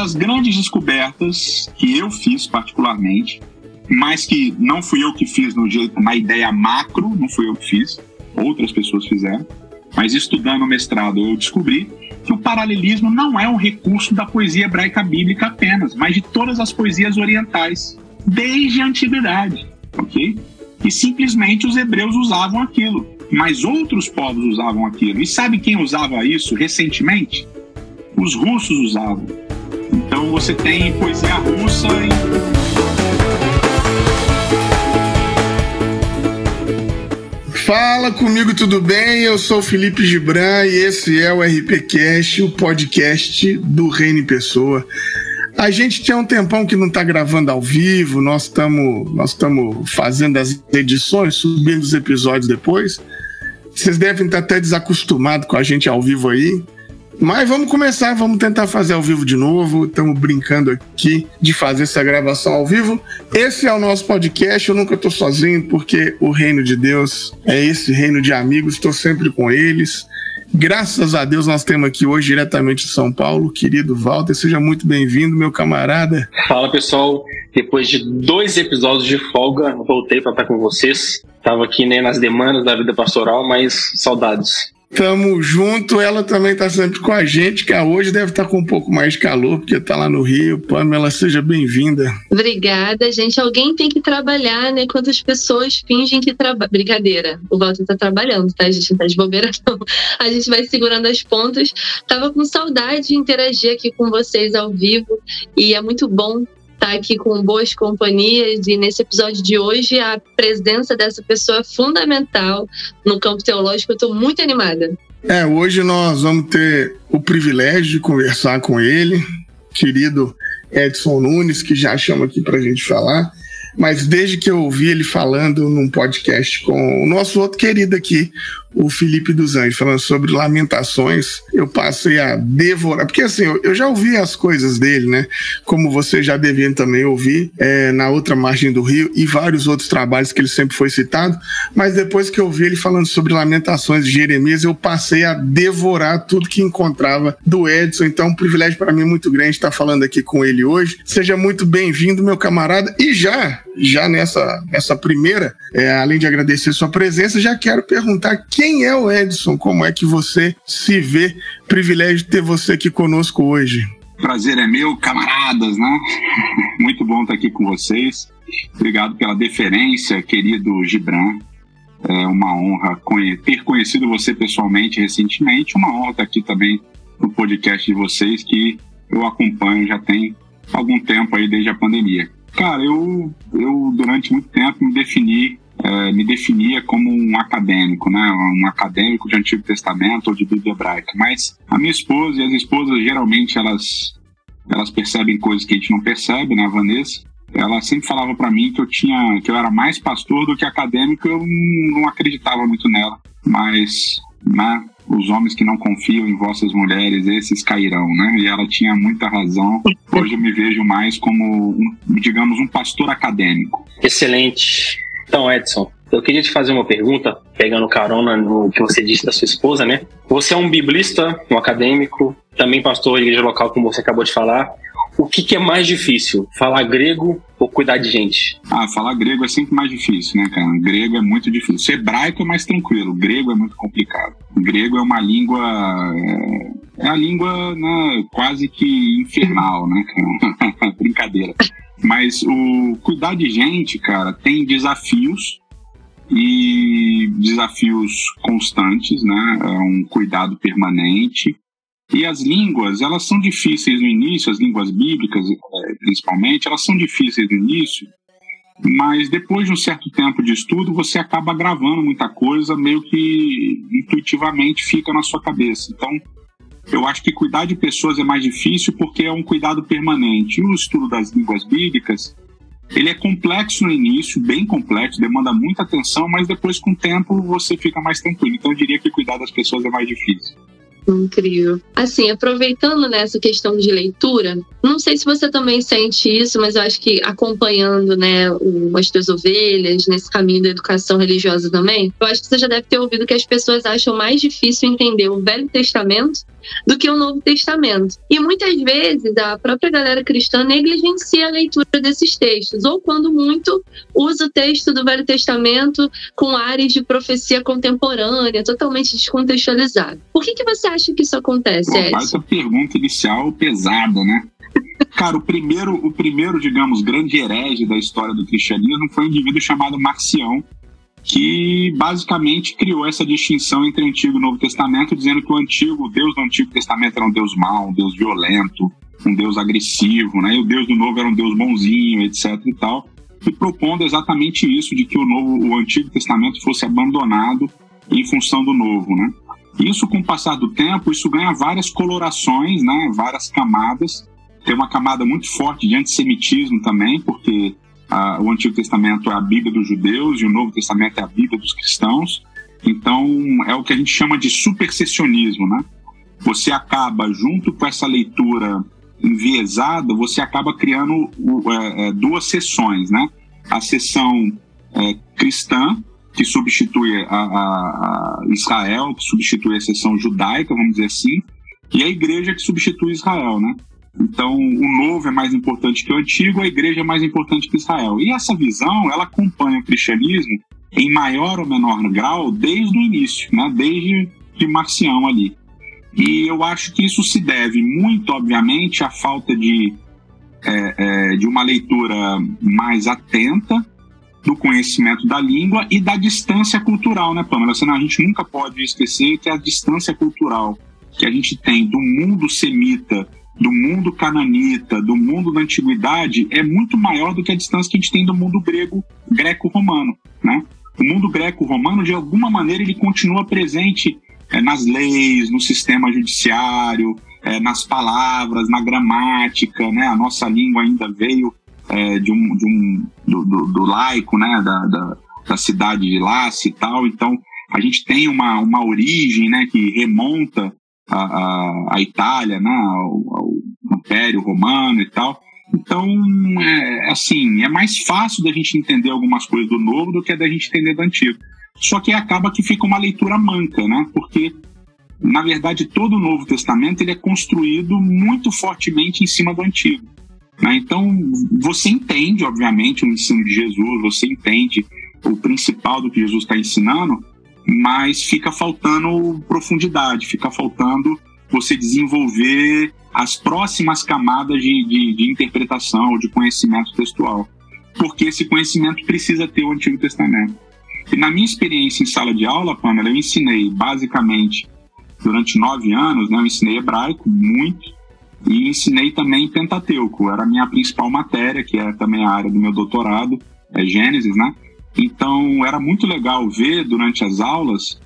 das grandes descobertas que eu fiz particularmente, mas que não fui eu que fiz no jeito, na ideia macro, não fui eu que fiz, outras pessoas fizeram, mas estudando o mestrado eu descobri que o paralelismo não é um recurso da poesia hebraica bíblica apenas, mas de todas as poesias orientais, desde a antiguidade, ok? E simplesmente os hebreus usavam aquilo, mas outros povos usavam aquilo. E sabe quem usava isso recentemente? Os russos usavam. Então você tem poesia russa em Fala comigo, tudo bem? Eu sou Felipe Gibran e esse é o RPCast, o podcast do Reino Pessoa. A gente tinha um tempão que não está gravando ao vivo, nós estamos nós fazendo as edições, subindo os episódios depois. Vocês devem estar até desacostumados com a gente ao vivo aí. Mas vamos começar, vamos tentar fazer ao vivo de novo. Estamos brincando aqui de fazer essa gravação ao vivo. Esse é o nosso podcast. Eu nunca estou sozinho, porque o reino de Deus é esse reino de amigos. Estou sempre com eles. Graças a Deus nós temos aqui hoje diretamente de São Paulo, querido Walter, seja muito bem-vindo, meu camarada. Fala pessoal, depois de dois episódios de folga, voltei para estar com vocês. Estava aqui né, nas demandas da vida pastoral, mas saudades. Tamo junto, ela também tá sempre com a gente, que hoje deve estar tá com um pouco mais de calor, porque tá lá no Rio. Pamela, seja bem-vinda. Obrigada, gente. Alguém tem que trabalhar, né? Quantas pessoas fingem que trabalham. Brincadeira, o Walter tá trabalhando, tá? A gente não tá de bobeira, não. A gente vai segurando as pontas. Tava com saudade de interagir aqui com vocês ao vivo e é muito bom estar tá aqui com boas companhias e nesse episódio de hoje a presença dessa pessoa é fundamental no campo teológico. Eu estou muito animada. É, hoje nós vamos ter o privilégio de conversar com ele, querido Edson Nunes, que já chama aqui para a gente falar mas desde que eu ouvi ele falando num podcast com o nosso outro querido aqui, o Felipe dos Anjos, falando sobre lamentações, eu passei a devorar. Porque assim, eu, já ouvi as coisas dele, né? Como você já devia também ouvir é, na outra margem do Rio e vários outros trabalhos que ele sempre foi citado. Mas depois que eu ouvi ele falando sobre lamentações de Jeremias, eu passei a devorar tudo que encontrava do Edson. Então, um privilégio para mim muito grande estar falando aqui com ele hoje. Seja muito bem-vindo, meu camarada. E já já nessa, nessa primeira, é, além de agradecer sua presença, já quero perguntar quem é o Edson, como é que você se vê, privilégio ter você aqui conosco hoje. Prazer é meu, camaradas, né? Muito bom estar aqui com vocês. Obrigado pela deferência, querido Gibran. É uma honra ter conhecido você pessoalmente recentemente. Uma honra estar aqui também no podcast de vocês, que eu acompanho já tem algum tempo aí desde a pandemia. Cara, eu, eu durante muito tempo me defini é, me definia como um acadêmico, né? Um acadêmico de Antigo Testamento ou de Bíblia hebraica. Mas a minha esposa e as esposas geralmente elas elas percebem coisas que a gente não percebe, né, Vanessa? Ela sempre falava para mim que eu tinha que eu era mais pastor do que acadêmico. Eu não acreditava muito nela, mas né, os homens que não confiam em vossas mulheres, esses cairão, né? E ela tinha muita razão. Hoje eu me vejo mais como, um, digamos, um pastor acadêmico. Excelente. Então, Edson, eu queria te fazer uma pergunta, pegando carona no que você disse da sua esposa, né? Você é um biblista, um acadêmico, também pastor de igreja local, como você acabou de falar. O que, que, é mais difícil, falar grego ou cuidar de gente? Ah, falar grego é sempre mais difícil, né, cara? Grego é muito difícil. Ser hebraico é mais tranquilo, grego é muito complicado. grego é uma língua. É, é a língua né, quase que infernal, né, cara? Brincadeira. Mas o cuidar de gente, cara, tem desafios e desafios constantes, né? É um cuidado permanente e as línguas, elas são difíceis no início, as línguas bíblicas, eh, principalmente, elas são difíceis no início, mas depois de um certo tempo de estudo, você acaba gravando muita coisa, meio que intuitivamente fica na sua cabeça. Então, eu acho que cuidar de pessoas é mais difícil porque é um cuidado permanente. E o estudo das línguas bíblicas, ele é complexo no início, bem complexo, demanda muita atenção, mas depois com o tempo você fica mais tranquilo. Então eu diria que cuidar das pessoas é mais difícil. Incrível. Assim, aproveitando nessa questão de leitura, não sei se você também sente isso, mas eu acho que acompanhando, né, o, as tuas ovelhas nesse caminho da educação religiosa também, eu acho que você já deve ter ouvido que as pessoas acham mais difícil entender o Velho Testamento do que o Novo Testamento. E muitas vezes a própria galera cristã negligencia a leitura desses textos, ou quando muito usa o texto do Velho Testamento com áreas de profecia contemporânea, totalmente descontextualizado. Por que, que você acha que isso acontece, Edson? Essa pergunta inicial pesada, né? Cara, o primeiro, o primeiro, digamos, grande herege da história do cristianismo foi um indivíduo chamado Marcião, que basicamente criou essa distinção entre Antigo e Novo Testamento, dizendo que o antigo, o Deus do Antigo Testamento era um Deus mau, um Deus violento, um Deus agressivo, né? E o Deus do Novo era um Deus bonzinho, etc. e tal, e propondo exatamente isso de que o Novo, o Antigo Testamento fosse abandonado em função do Novo, né? Isso, com o passar do tempo, isso ganha várias colorações, né? Várias camadas. Tem uma camada muito forte de antissemitismo também, porque o Antigo Testamento é a Bíblia dos judeus e o Novo Testamento é a Bíblia dos cristãos. Então, é o que a gente chama de supersessionismo, né? Você acaba, junto com essa leitura enviesada, você acaba criando é, é, duas sessões, né? A sessão é, cristã, que substitui a, a, a, Israel, que substitui a sessão judaica, vamos dizer assim, e a igreja que substitui Israel, né? Então, o novo é mais importante que o antigo, a igreja é mais importante que Israel. E essa visão, ela acompanha o cristianismo em maior ou menor grau desde o início, né? desde de Marcião ali. E eu acho que isso se deve muito, obviamente, à falta de, é, é, de uma leitura mais atenta do conhecimento da língua e da distância cultural, né, Pamela? Senão a gente nunca pode esquecer que a distância cultural que a gente tem do mundo semita do mundo cananita, do mundo da antiguidade, é muito maior do que a distância que a gente tem do mundo grego, greco-romano, né? O mundo greco-romano, de alguma maneira, ele continua presente é, nas leis, no sistema judiciário, é, nas palavras, na gramática, né? A nossa língua ainda veio é, de um, de um do, do, do laico, né? Da, da, da, cidade de Lace e tal. Então, a gente tem uma, uma origem, né? Que remonta a, a, Itália, né, ao, Império Romano e tal. Então, é, assim, é mais fácil da gente entender algumas coisas do novo do que da gente entender do antigo. Só que acaba que fica uma leitura manca, né? Porque, na verdade, todo o Novo Testamento ele é construído muito fortemente em cima do antigo. Né? Então, você entende, obviamente, o ensino de Jesus, você entende o principal do que Jesus está ensinando, mas fica faltando profundidade, fica faltando você desenvolver as próximas camadas de, de, de interpretação de conhecimento textual. Porque esse conhecimento precisa ter o Antigo Testamento. E na minha experiência em sala de aula, Pamela, eu ensinei basicamente durante nove anos, né, eu ensinei hebraico muito e ensinei também Pentateuco. Era a minha principal matéria, que é também a área do meu doutorado, é Gênesis, né? Então, era muito legal ver durante as aulas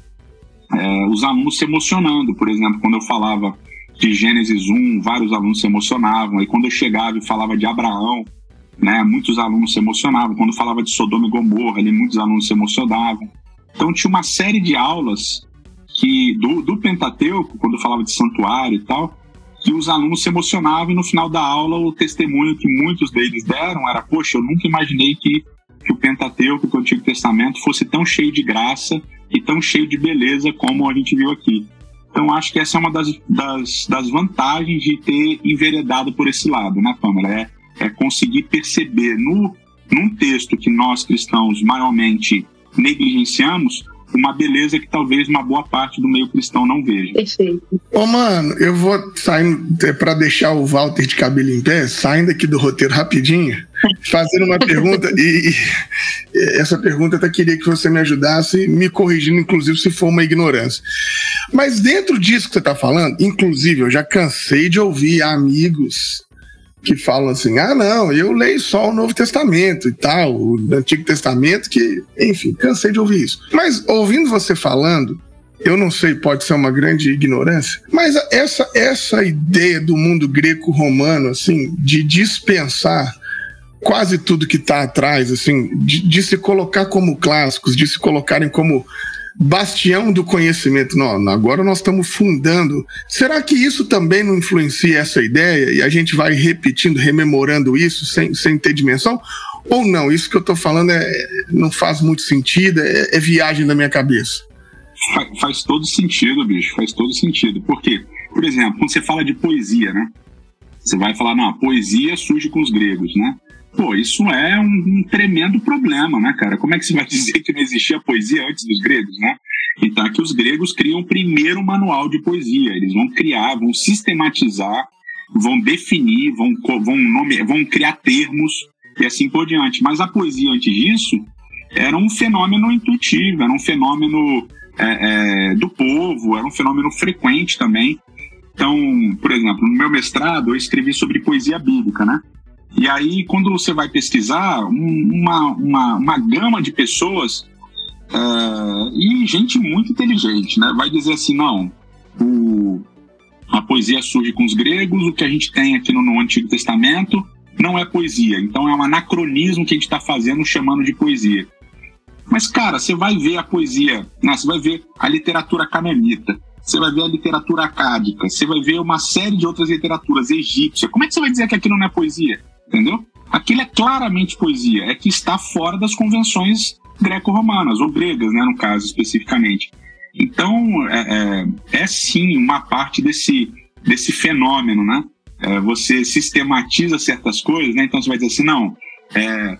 é, os alunos se emocionando. Por exemplo, quando eu falava de Gênesis 1, vários alunos se emocionavam. E quando eu chegava e falava de Abraão, né, muitos alunos se emocionavam. Quando eu falava de Sodoma e Gomorra, ali, muitos alunos se emocionavam. Então, tinha uma série de aulas que do, do Pentateuco, quando eu falava de santuário e tal, que os alunos se emocionavam e no final da aula o testemunho que muitos deles deram era: Poxa, eu nunca imaginei que que o Pentateuco, que o Antigo Testamento, fosse tão cheio de graça e tão cheio de beleza como a gente viu aqui. Então, acho que essa é uma das, das, das vantagens de ter enveredado por esse lado, né, Pamela? É, é conseguir perceber no, num texto que nós cristãos maiormente negligenciamos uma beleza que talvez uma boa parte do meio cristão não veja. Perfeito. Ô, mano, eu vou saindo é, para deixar o Walter de cabelo em pé, saindo aqui do roteiro rapidinho, fazendo uma pergunta e, e, essa pergunta até queria que você me ajudasse, me corrigindo, inclusive se for uma ignorância. Mas dentro disso que você está falando, inclusive eu já cansei de ouvir amigos que falam assim: ah, não, eu leio só o Novo Testamento e tal, o Antigo Testamento, que, enfim, cansei de ouvir isso. Mas ouvindo você falando, eu não sei, pode ser uma grande ignorância, mas essa, essa ideia do mundo greco-romano, assim, de dispensar quase tudo que está atrás, assim, de, de, se colocar como clássicos, de se colocarem como bastião do conhecimento. Não, agora nós estamos fundando. Será que isso também não influencia essa ideia e a gente vai repetindo, rememorando isso sem, sem ter dimensão? Ou não? Isso que eu estou falando é, não faz muito sentido, é, é viagem da minha cabeça. Faz, faz todo sentido, bicho, faz todo sentido. Por quê? Por exemplo, quando você fala de poesia, né? Você vai falar, não, a poesia surge com os gregos, né? Pô, isso é um, um, tremendo problema, né, cara? Como é que você vai dizer que não existia poesia antes dos gregos, né? Então, aqui os gregos criam o primeiro manual de poesia. Eles vão criar, vão sistematizar, vão definir, vão, vão, nome, vão criar termos e assim por diante. Mas a poesia antes disso era um fenômeno intuitivo, era um fenômeno é, é, do povo, era um fenômeno frequente também. Então, por exemplo, no meu mestrado eu escrevi sobre poesia bíblica, né? E aí, quando você vai pesquisar, uma, uma, uma gama de pessoas é, e gente muito inteligente, né? Vai dizer assim, não, o, a poesia surge com os gregos, o que a gente tem aqui no, no Antigo Testamento não é poesia. Então é um anacronismo que a gente está fazendo chamando de poesia. Mas, cara, você vai ver a poesia, né? você vai ver a literatura cananita, você vai ver a literatura acádica, você vai ver uma série de outras literaturas egípcia. Como é que você vai dizer que aquilo não é poesia? Entendeu? Aquilo é claramente poesia, é que está fora das convenções greco-romanas, ou gregas, né, no caso especificamente. Então, é, é, é sim uma parte desse, desse fenômeno, né? É, você sistematiza certas coisas, né? Então você vai dizer assim, não, é,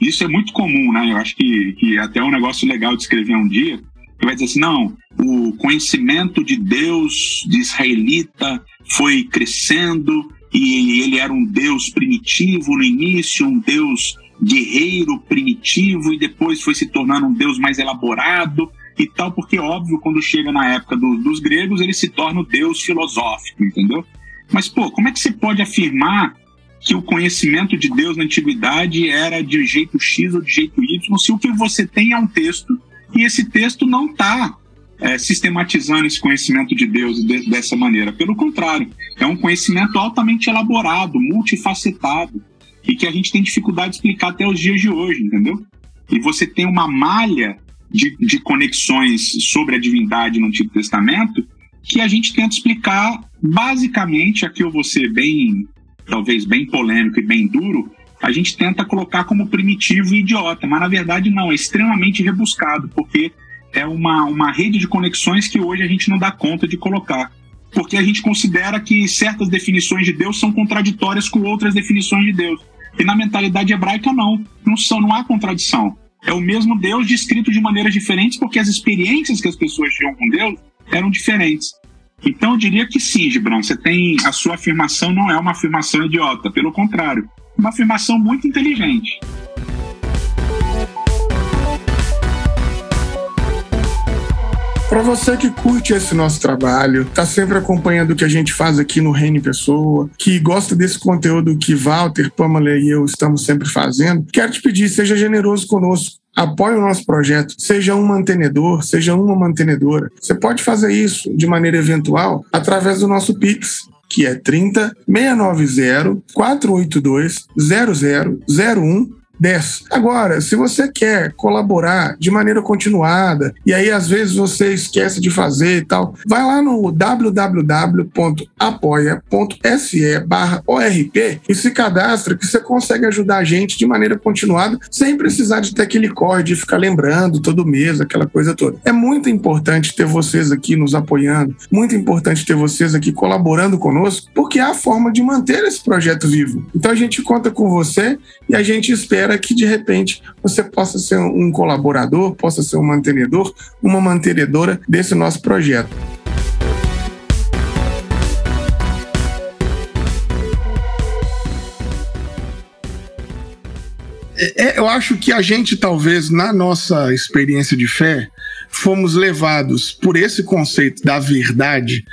isso é muito comum, né? Eu acho que, que até é um negócio legal de escrever um dia. Você vai dizer assim, não, o conhecimento de Deus, de israelita, foi crescendo e ele era um Deus primitivo no início, um Deus guerreiro primitivo e depois foi se tornando um Deus mais elaborado e tal, porque óbvio, quando chega na época do, dos gregos, ele se torna o Deus filosófico, entendeu? Mas, pô, como é que você pode afirmar que o conhecimento de Deus na antiguidade era de jeito X ou de jeito Y, se o que você tem é um texto e esse texto não está é, sistematizando esse conhecimento de Deus de, dessa maneira. Pelo contrário, é um conhecimento altamente elaborado, multifacetado, e que a gente tem dificuldade de explicar até os dias de hoje, entendeu? E você tem uma malha de, de conexões sobre a divindade no Antigo Testamento que a gente tenta explicar basicamente, aqui eu vou ser bem, talvez bem polêmico e bem duro, a gente tenta colocar como primitivo e idiota, mas na verdade não, é extremamente rebuscado, porque é uma, uma rede de conexões que hoje a gente não dá conta de colocar. Porque a gente considera que certas definições de Deus são contraditórias com outras definições de Deus. E na mentalidade hebraica, não. Não, são, não há contradição. É o mesmo Deus descrito de maneiras diferentes, porque as experiências que as pessoas tinham com Deus eram diferentes. Então eu diria que sim, Gibran, você tem. A sua afirmação não é uma afirmação idiota, pelo contrário, uma afirmação muito inteligente. Para você que curte esse nosso trabalho, tá sempre acompanhando o que a gente faz aqui no Reino Pessoa, que gosta desse conteúdo que Walter, Pamela e eu estamos sempre fazendo, quero te pedir, seja generoso conosco apoie o nosso projeto, seja um mantenedor, seja uma mantenedora. Você pode fazer isso de maneira eventual através do nosso Pix, que é 30 690 482 0001 10. Agora, se você quer colaborar de maneira continuada e aí às vezes você esquece de fazer e tal, vai lá no www.apoia.se/orp e se cadastra que você consegue ajudar a gente de maneira continuada sem precisar de ter aquele corre de ficar lembrando todo mês, aquela coisa toda. É muito importante ter vocês aqui nos apoiando, muito importante ter vocês aqui colaborando conosco, porque é a forma de manter esse projeto vivo. Então a gente conta com você e a gente espera para que de repente você possa ser um colaborador, possa ser um mantenedor, uma mantenedora desse nosso projeto. É, é, eu acho que a gente, talvez, na nossa experiência de fé, fomos levados por esse conceito da verdade,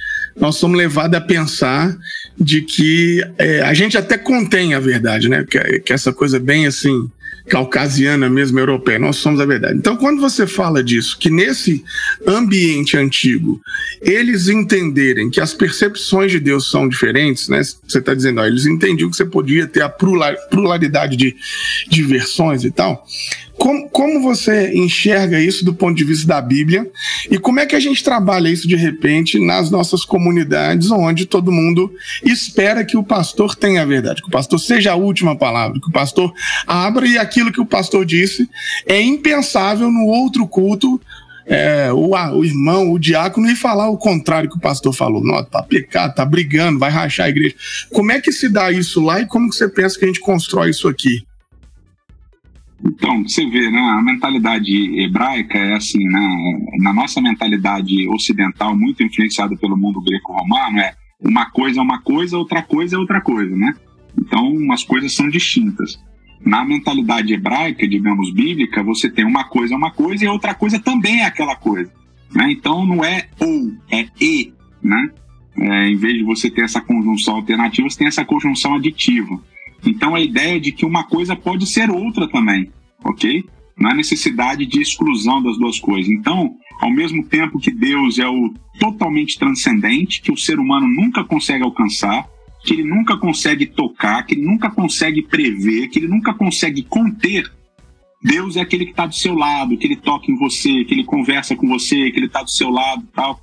nós somos levados a pensar de que é, a gente até contém a verdade, né? Que, que essa coisa bem assim caucasiana mesmo, europeia. Nós somos a verdade. Então, quando você fala disso, que nesse ambiente antigo, eles entenderem que as percepções de Deus são diferentes, né? Você está dizendo, ó, eles entendiam que você podia ter a pluralidade de, de versões e tal. Como, como você enxerga isso do ponto de vista da Bíblia e como é que a gente trabalha isso de repente nas nossas comunidades, onde todo mundo espera que o pastor tenha a verdade, que o pastor seja a última palavra, que o pastor abra e aquilo que o pastor disse é impensável no outro culto é, o, o, irmão, o diácono, ir falar o contrário que o pastor falou. Não, tá pecado, tá brigando, vai rachar a igreja. Como é que se dá isso lá e como que você pensa que a gente constrói isso aqui? Então, você vê, né, a mentalidade hebraica é assim, né, na nossa mentalidade ocidental, muito influenciada pelo mundo greco-romano, é uma coisa é uma coisa, outra coisa é outra coisa, né? Então, as coisas são distintas. Na mentalidade hebraica, digamos, bíblica, você tem uma coisa é uma coisa e outra coisa também é aquela coisa. Né? Então, não é ou, é e, né? É, em vez de você ter essa conjunção alternativa, você tem essa conjunção aditiva. Então a ideia de que uma coisa pode ser outra também, ok? Não há necessidade de exclusão das duas coisas. Então, ao mesmo tempo que Deus é o totalmente transcendente, que o ser humano nunca consegue alcançar, que ele nunca consegue tocar, que ele nunca consegue prever, que ele nunca consegue conter, Deus é aquele que está do seu lado, que ele toca em você, que ele conversa com você, que ele está do seu lado tal.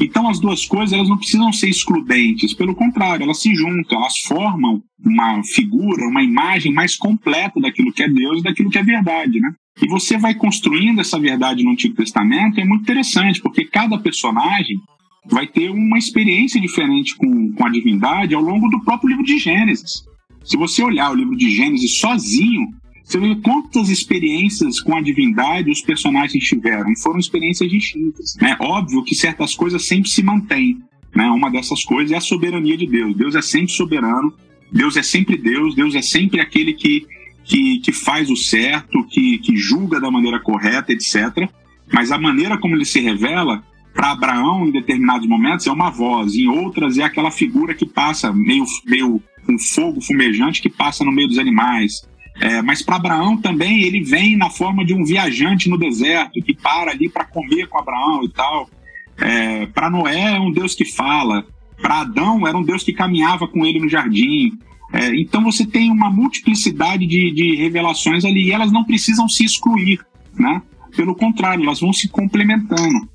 Então as duas coisas elas não precisam ser excludentes, pelo contrário, elas se juntam, elas formam uma figura, uma imagem mais completa daquilo que é Deus e daquilo que é verdade, né? E você vai construindo essa verdade no Antigo Testamento, é muito interessante, porque cada personagem vai ter uma experiência diferente com, com a divindade ao longo do próprio livro de Gênesis. Se você olhar o livro de Gênesis sozinho, você quantas experiências com a divindade os personagens tiveram. Foram experiências distintas. É óbvio que certas coisas sempre se mantêm. Né? Uma dessas coisas é a soberania de Deus. Deus é sempre soberano. Deus é sempre Deus. Deus é sempre aquele que, que, que faz o certo, que, que julga da maneira correta, etc. Mas a maneira como ele se revela para Abraão em determinados momentos é uma voz, em outras é aquela figura que passa meio meio um fogo fumejante que passa no meio dos animais. É, mas para Abraão também ele vem na forma de um viajante no deserto que para ali para comer com Abraão e tal. É, para Noé é um Deus que fala. Para Adão era um Deus que caminhava com ele no jardim. É, então você tem uma multiplicidade de, de revelações ali e elas não precisam se excluir, né? Pelo contrário, elas vão se complementando.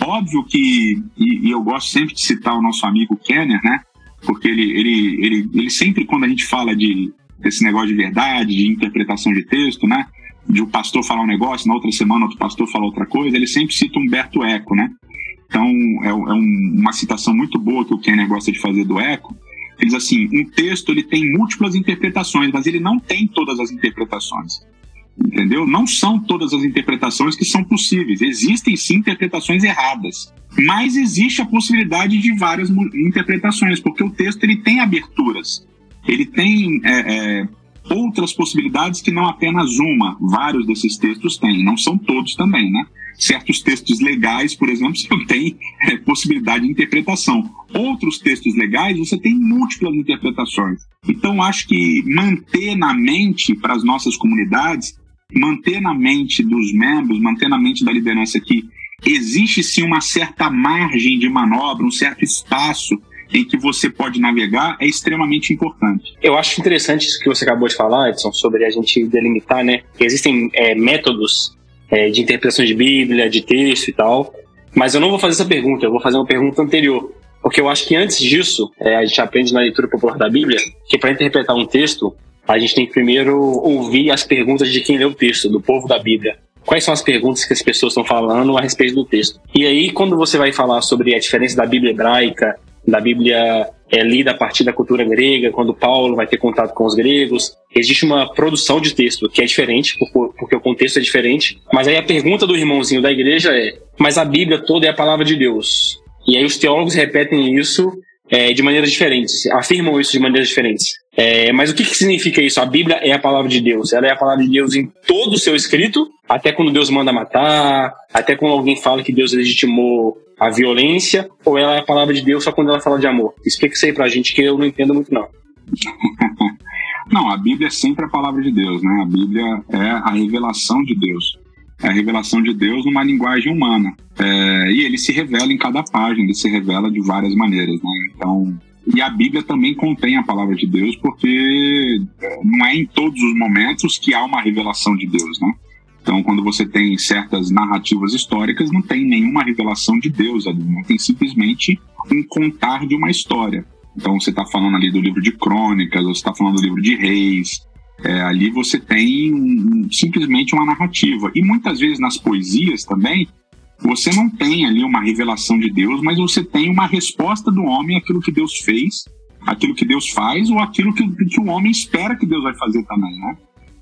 Óbvio que, e, e eu gosto sempre de citar o nosso amigo Kenner, né? Porque ele, ele, ele, ele sempre, quando a gente fala de esse negócio de verdade, de interpretação de texto, né? De o um pastor falar um negócio, na outra semana outro pastor fala outra coisa, ele sempre cita Humberto Eco, né? Então, é, é um, uma citação muito boa que o Kenner gosta de fazer do Eco. Ele diz assim: um texto ele tem múltiplas interpretações, mas ele não tem todas as interpretações. Entendeu? Não são todas as interpretações que são possíveis. Existem sim interpretações erradas. Mas existe a possibilidade de várias interpretações, porque o texto ele tem aberturas ele tem é, é, outras possibilidades que não apenas uma. Vários desses textos têm, não são todos também, né? Certos textos legais, por exemplo, você tem é, possibilidade de interpretação. Outros textos legais, você tem múltiplas interpretações. Então, acho que manter na mente para as nossas comunidades, manter na mente dos membros, manter na mente da liderança que existe sim uma certa margem de manobra, um certo espaço em que você pode navegar é extremamente importante. Eu acho interessante isso que você acabou de falar, Edson, sobre a gente delimitar, né? Que existem é, métodos é, de interpretação de Bíblia, de texto e tal, mas eu não vou fazer essa pergunta, eu vou fazer uma pergunta anterior. Porque eu acho que antes disso, é, a gente aprende na leitura popular da Bíblia que para interpretar um texto, a gente tem que primeiro ouvir as perguntas de quem lê o texto, do povo da Bíblia. Quais são as perguntas que as pessoas estão falando a respeito do texto? E aí, quando você vai falar sobre a diferença da Bíblia hebraica da Bíblia é lida a partir da cultura grega, quando Paulo vai ter contato com os gregos. Existe uma produção de texto que é diferente, porque o contexto é diferente. Mas aí a pergunta do irmãozinho da igreja é: mas a Bíblia toda é a palavra de Deus? E aí os teólogos repetem isso é, de maneiras diferentes, afirmam isso de maneiras diferentes. É, mas o que, que significa isso? A Bíblia é a palavra de Deus. Ela é a palavra de Deus em todo o seu escrito, até quando Deus manda matar, até quando alguém fala que Deus legitimou a violência, ou ela é a palavra de Deus só quando ela fala de amor? Explica isso aí pra gente que eu não entendo muito, não. não, a Bíblia é sempre a palavra de Deus, né? A Bíblia é a revelação de Deus. A revelação de Deus numa linguagem humana. É, e ele se revela em cada página, ele se revela de várias maneiras, né? Então, e a Bíblia também contém a palavra de Deus, porque é, não é em todos os momentos que há uma revelação de Deus, né? Então, quando você tem certas narrativas históricas, não tem nenhuma revelação de Deus ali, né? tem simplesmente um contar de uma história. Então, você está falando ali do livro de Crônicas, você está falando do livro de Reis. É, ali você tem um, simplesmente uma narrativa. E muitas vezes nas poesias também, você não tem ali uma revelação de Deus, mas você tem uma resposta do homem àquilo que Deus fez, aquilo que Deus faz, ou aquilo que, que o homem espera que Deus vai fazer também, né?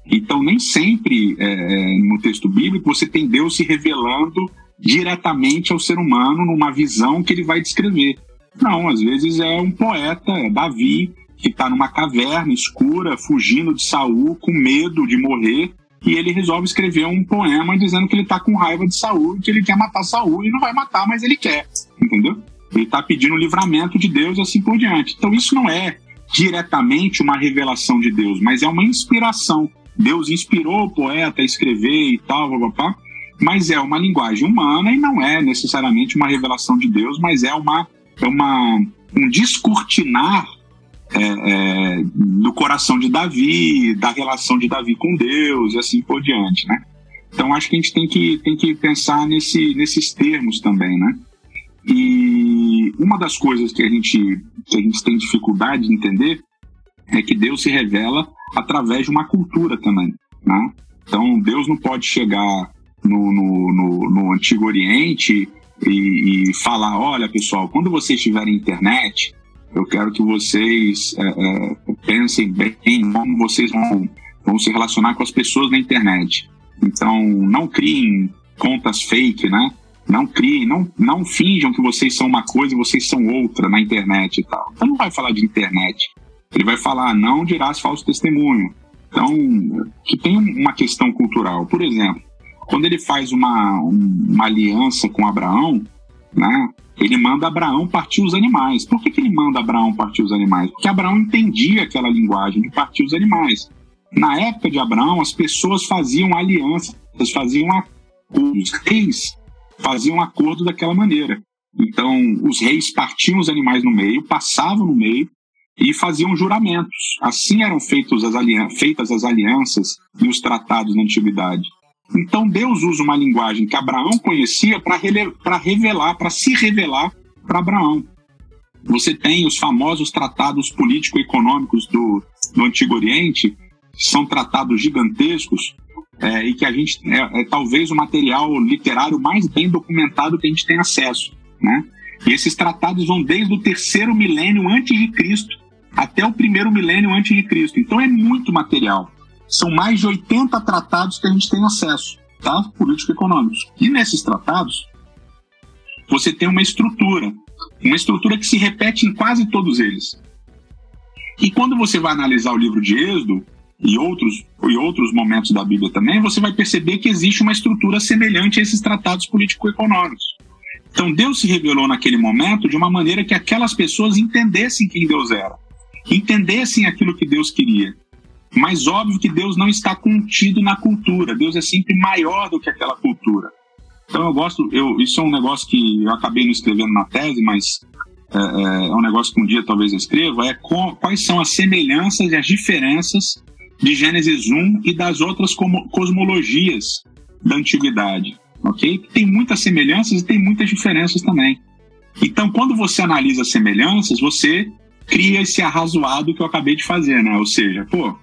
Então, nem sempre é, no texto bíblico você tem Deus se revelando diretamente ao ser humano numa visão que ele vai descrever. Não, às vezes é um poeta, é Davi, que está numa caverna escura, fugindo de Saul, com medo de morrer, e ele resolve escrever um poema dizendo que ele está com raiva de Saul, que ele quer matar Saul e não vai matar, mas ele quer, entendeu? Ele está pedindo o livramento de Deus e assim por diante. Então isso não é diretamente uma revelação de Deus, mas é uma inspiração. Deus inspirou o poeta a escrever e tal, papá, mas é uma linguagem humana e não é necessariamente uma revelação de Deus, mas é uma, é uma um descortinar é, é, do coração de Davi, da relação de Davi com Deus e assim por diante, né? Então acho que a gente tem que, tem que pensar nesse, nesses termos também, né? E uma das coisas que a gente, que a gente tem dificuldade de entender é que Deus se revela através de uma cultura também. Né? Então, Deus não pode chegar no, no, no, no Antigo Oriente e, e, falar: olha, pessoal, quando vocês tiverem internet, eu quero que vocês é, é, pensem bem como vocês vão, vão se relacionar com as pessoas na internet. Então, não criem contas fake, né? Não criem, não, não finjam que vocês são uma coisa e vocês são outra na internet e tal. Então não vai falar de internet. Ele vai falar, não dirás falso testemunho. Então, que tem uma questão cultural. Por exemplo, quando ele faz uma, uma aliança com Abraão, né, ele manda Abraão partir os animais. Por que, que ele manda Abraão partir os animais? Porque Abraão entendia aquela linguagem de partir os animais. Na época de Abraão, as pessoas faziam alianças, faziam acordos. Os reis faziam acordo daquela maneira. Então, os reis partiam os animais no meio, passavam no meio, e faziam juramentos. Assim eram feitos as feitas as alianças e os tratados na antiguidade. Então Deus usa uma linguagem que Abraão conhecia para revelar, para se revelar para Abraão. Você tem os famosos tratados político-econômicos do, do Antigo Oriente, são tratados gigantescos é, e que a gente é, é, talvez o material literário mais bem documentado que a gente tem acesso, né? E esses tratados vão desde o terceiro milênio antes de Cristo até o primeiro milênio antes de Cristo. Então é muito material. São mais de 80 tratados que a gente tem acesso, tá? Político-econômicos. E nesses tratados, você tem uma estrutura, uma estrutura que se repete em quase todos eles. E quando você vai analisar o livro de Êxodo e outros, e outros momentos da Bíblia também, você vai perceber que existe uma estrutura semelhante a esses tratados político-econômicos. Então Deus se revelou naquele momento de uma maneira que aquelas pessoas entendessem quem Deus era entendessem aquilo que Deus queria. Mas óbvio que Deus não está contido na cultura. Deus é sempre maior do que aquela cultura. Então eu gosto, eu, isso é um negócio que eu acabei não escrevendo na tese, mas é, é, é um negócio que um dia talvez eu escreva, é quais são as semelhanças e as diferenças de Gênesis 1 e das outras cosmologias da antiguidade, ok? Tem muitas semelhanças e tem muitas diferenças também. Então, quando você analisa as semelhanças, você cria esse arrazoado que eu acabei de fazer, né? Ou seja, pô,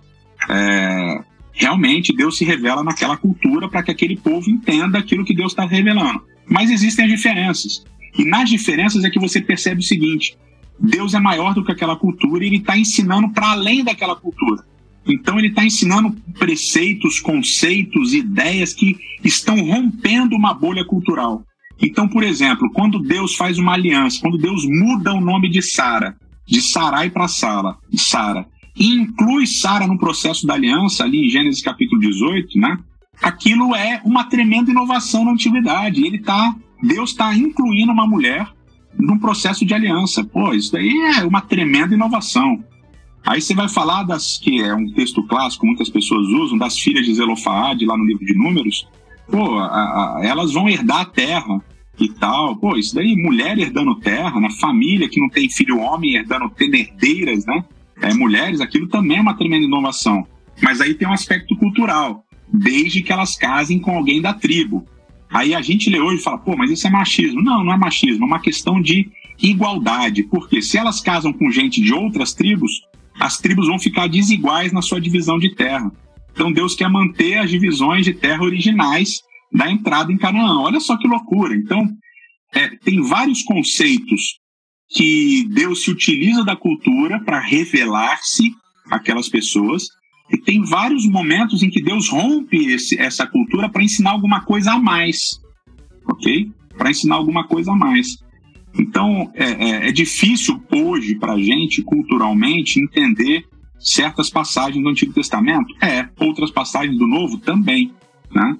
é, realmente Deus se revela naquela cultura para que aquele povo entenda aquilo que Deus está revelando. Mas existem as diferenças. E nas diferenças é que você percebe o seguinte: Deus é maior do que aquela cultura e ele está ensinando para além daquela cultura. Então ele está ensinando preceitos, conceitos, ideias que estão rompendo uma bolha cultural. Então, por exemplo, quando Deus faz uma aliança, quando Deus muda o nome de Sara, de Sarai para Sara, Sara, inclui Sara no processo da aliança, ali em Gênesis capítulo 18, né? Aquilo é uma tremenda inovação na antiguidade. Ele tá, Deus está incluindo uma mulher num processo de aliança. Pô, isso daí é uma tremenda inovação. Aí você vai falar das que é um texto clássico, muitas pessoas usam, das filhas de Zelofaade lá no livro de Números. Pô, a, a, elas vão herdar a terra e tal. Pô, isso daí, mulher herdando terra, né? Família que não tem filho homem herdando herdeiras, né? É, mulheres, aquilo também é uma tremenda inovação. Mas aí tem um aspecto cultural. desde que elas casem com alguém da tribo. Aí a gente lê hoje e fala, pô, mas isso é machismo. Não, não é machismo, é uma questão de igualdade. Porque se elas casam com gente de outras tribos, as tribos vão ficar desiguais na sua divisão de terra. Então Deus quer manter as divisões de terra originais da entrada em Canaã. Olha só que loucura. Então, é, tem vários conceitos que Deus se utiliza da cultura para revelar-se àquelas pessoas, e tem vários momentos em que Deus rompe esse, essa cultura para ensinar alguma coisa a mais, ok? Para ensinar alguma coisa a mais. Então, é, é, é difícil hoje para a gente, culturalmente, entender certas passagens do Antigo Testamento? É. Outras passagens do Novo? Também. Né?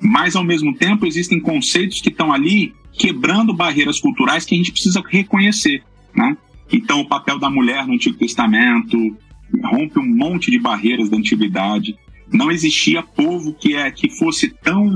Mas, ao mesmo tempo, existem conceitos que estão ali quebrando barreiras culturais que a gente precisa reconhecer. Né? Então, o papel da mulher no Antigo Testamento rompe um monte de barreiras da antiguidade. Não existia povo que, é, que fosse tão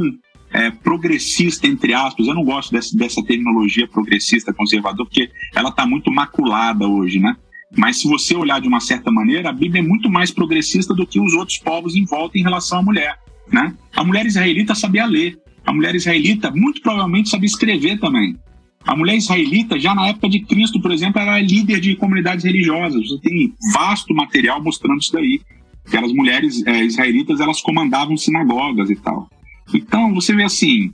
é, progressista, entre aspas. Eu não gosto dessa, dessa terminologia progressista, conservador, porque ela está muito maculada hoje, né? Mas se você olhar de uma certa maneira, a Bíblia é muito mais progressista do que os outros povos em volta em relação à mulher. Né? A mulher israelita sabia ler. A mulher israelita muito provavelmente sabia escrever também. A mulher israelita, já na época de Cristo, por exemplo, era líder de comunidades religiosas. Você tem vasto material mostrando isso daí. Aquelas mulheres é, israelitas, elas comandavam sinagogas e tal. Então, você vê assim,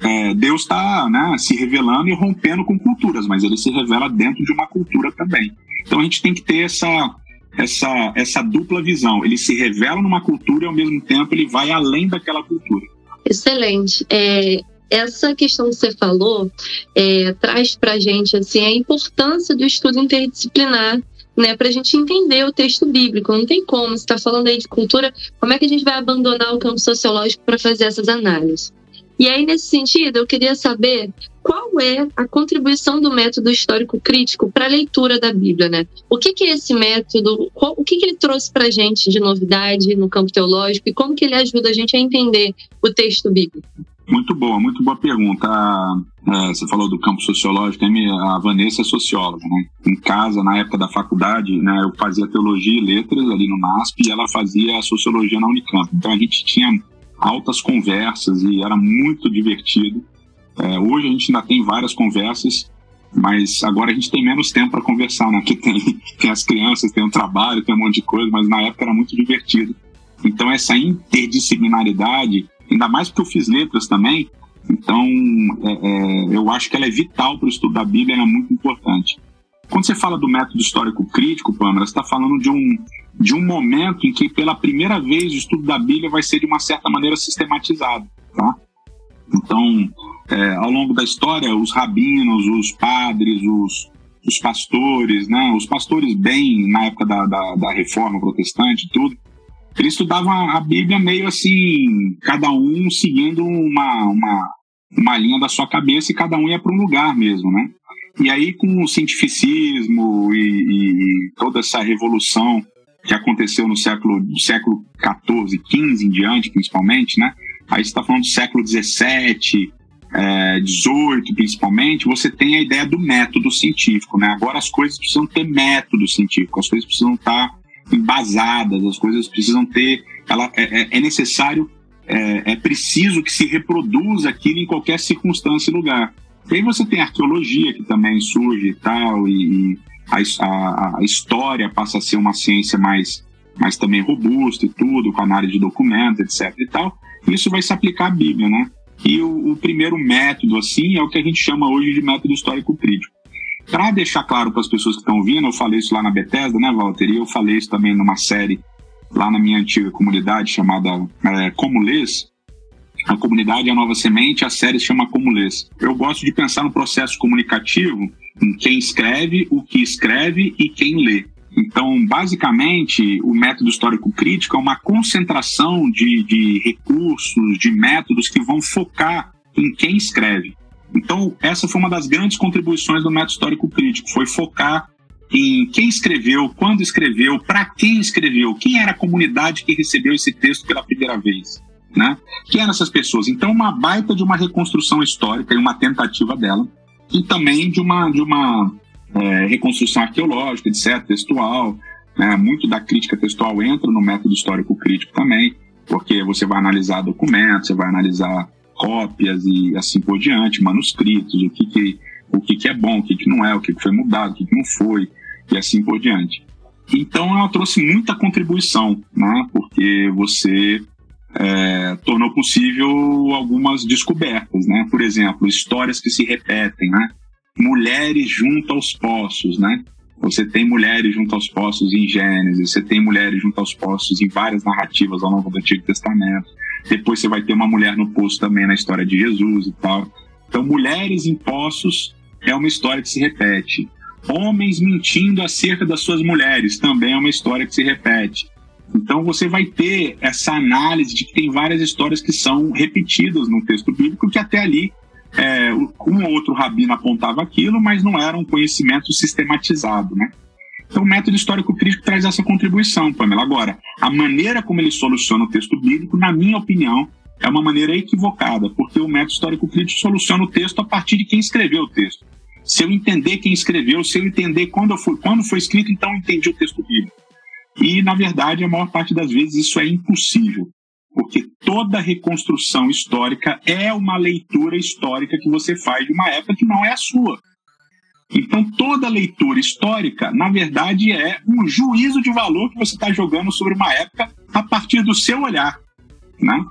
é, Deus está né, se revelando e rompendo com culturas, mas ele se revela dentro de uma cultura também. Então a gente tem que ter essa, essa, essa dupla visão. Ele se revela numa cultura e ao mesmo tempo ele vai além daquela cultura. Excelente. É, essa questão que você falou é, traz para a gente assim, a importância do estudo interdisciplinar né, para a gente entender o texto bíblico. Não tem como, você está falando aí de cultura, como é que a gente vai abandonar o campo sociológico para fazer essas análises? E aí, nesse sentido, eu queria saber qual é a contribuição do método histórico crítico para a leitura da Bíblia, né? O que, que é esse método? Qual, o que, que ele trouxe para a gente de novidade no campo teológico e como que ele ajuda a gente a entender o texto bíblico? Muito boa, muito boa pergunta. É, você falou do campo sociológico, a Vanessa é socióloga, né? Em casa, na época da faculdade, né, eu fazia teologia e letras ali no MASP e ela fazia sociologia na Unicamp. Então a gente tinha altas conversas e era muito divertido. É, hoje a gente ainda tem várias conversas, mas agora a gente tem menos tempo para conversar, né? Porque tem, tem as crianças, tem o trabalho, tem um monte de coisa, mas na época era muito divertido. Então essa interdisciplinaridade, ainda mais porque eu fiz letras também, então é, é, eu acho que ela é vital para o estudo da Bíblia, ela é muito importante. Quando você fala do método histórico crítico, Pâmela, você está falando de um, de um momento em que, pela primeira vez, o estudo da Bíblia vai ser, de uma certa maneira, sistematizado. Tá? Então, é, ao longo da história, os rabinos, os padres, os, os pastores, né, os pastores bem na época da, da, da reforma protestante tudo, eles estudavam a Bíblia meio assim, cada um seguindo uma, uma, uma linha da sua cabeça e cada um ia para um lugar mesmo, né? E aí, com o cientificismo e, e, toda essa revolução que aconteceu no século, do século 14, 15 em diante, principalmente, né? Aí está falando do século 17, é, 18, principalmente, você tem a ideia do método científico, né? Agora as coisas precisam ter método científico, as coisas precisam estar embasadas, as coisas precisam ter. Ela, é, é, é necessário, é, é preciso que se reproduza aquilo em qualquer circunstância e lugar. E aí você tem a arqueologia que também surge e tal, e a, a, a história passa a ser uma ciência mais, mais também robusta e tudo, com análise de documentos, etc e tal. Isso vai se aplicar à Bíblia, né? E o, o primeiro método, assim, é o que a gente chama hoje de método histórico crítico. Para deixar claro para as pessoas que estão ouvindo, eu falei isso lá na Bethesda, né, Walter? E eu falei isso também numa série lá na minha antiga comunidade chamada é, Como Lês, a comunidade é a nova semente, a série se chama Como Lês. Eu gosto de pensar no processo comunicativo em quem escreve, o que escreve e quem lê. Então, basicamente, o método histórico crítico é uma concentração de, de recursos, de métodos que vão focar em quem escreve. Então, essa foi uma das grandes contribuições do método histórico crítico, foi focar em quem escreveu, quando escreveu, para quem escreveu, quem era a comunidade que recebeu esse texto pela primeira vez né? Quem eram essas pessoas? Então, uma baita de uma reconstrução histórica e uma tentativa dela, e também de uma, de uma é, reconstrução arqueológica, etc., textual. Né? Muito da crítica textual entra no método histórico crítico também. porque você vai analisar documentos, você vai analisar cópias e assim por diante, manuscritos, o que, que, o que, que é bom, o que, que não é, o que, que foi mudado, o que, que não foi, e assim por diante. Então ela trouxe muita contribuição, né? porque você é, tornou possível algumas descobertas, né? por exemplo, histórias que se repetem, né? Mulheres junto aos poços, né? Você tem mulheres junto aos poços em Gênesis, você tem mulheres junto aos poços em várias narrativas ao longo do Antigo Testamento. Depois você vai ter uma mulher no poço também na história de Jesus e tal. Então, mulheres em poços é uma história que se repete. Homens mentindo acerca das suas mulheres também é uma história que se repete. Então você vai ter essa análise de que tem várias histórias que são repetidas no texto bíblico que até ali é, um ou outro rabino apontava aquilo, mas não era um conhecimento sistematizado, né? Então, o método histórico-crítico traz essa contribuição, Pamela. Agora, a maneira como ele soluciona o texto bíblico, na minha opinião, é uma maneira equivocada, porque o método histórico-crítico soluciona o texto a partir de quem escreveu o texto. Se eu entender quem escreveu, se eu entender quando, foi, quando foi escrito, então eu entendi o texto bíblico. E, na verdade, a maior parte das vezes isso é impossível porque toda reconstrução histórica é uma leitura histórica que você faz de uma época que não é a sua. Então, toda leitura histórica, na verdade, é um juízo de valor que você está jogando sobre uma época a partir do seu olhar. Né?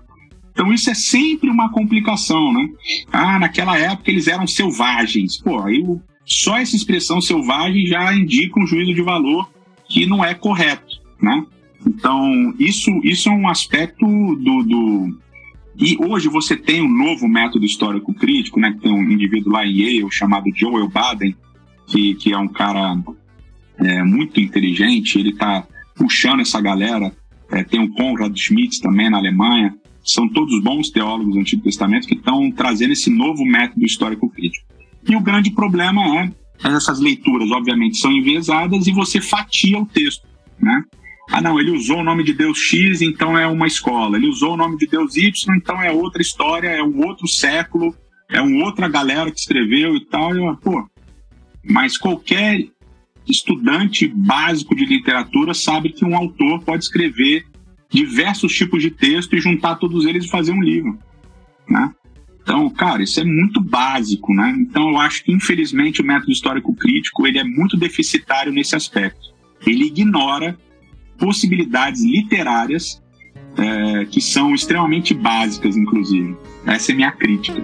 Então, isso é sempre uma complicação. Né? Ah, naquela época eles eram selvagens. Pô, aí só essa expressão selvagem já indica um juízo de valor que não é correto. Né? Então, isso, isso é um aspecto do, do. E hoje você tem um novo método histórico crítico, né? Que tem um indivíduo lá em Yale chamado Joel Baden, que, que é um cara é, muito inteligente, ele está puxando essa galera. É, tem o Konrad Schmitz também na Alemanha. São todos bons teólogos do Antigo Testamento que estão trazendo esse novo método histórico crítico. E o grande problema é essas leituras, obviamente, são enviesadas e você fatia o texto, né? Ah, não, ele usou o nome de Deus X, então é uma escola. Ele usou o nome de Deus Y, então é outra história, é um outro século, é uma outra galera que escreveu e tal. Eu, pô, mas qualquer estudante básico de literatura sabe que um autor pode escrever diversos tipos de texto e juntar todos eles e fazer um livro, né? Então, cara, isso é muito básico, né? Então, eu acho que, infelizmente, o método histórico crítico ele é muito deficitário nesse aspecto. Ele ignora possibilidades literárias é, que são extremamente básicas, inclusive. Essa é minha crítica.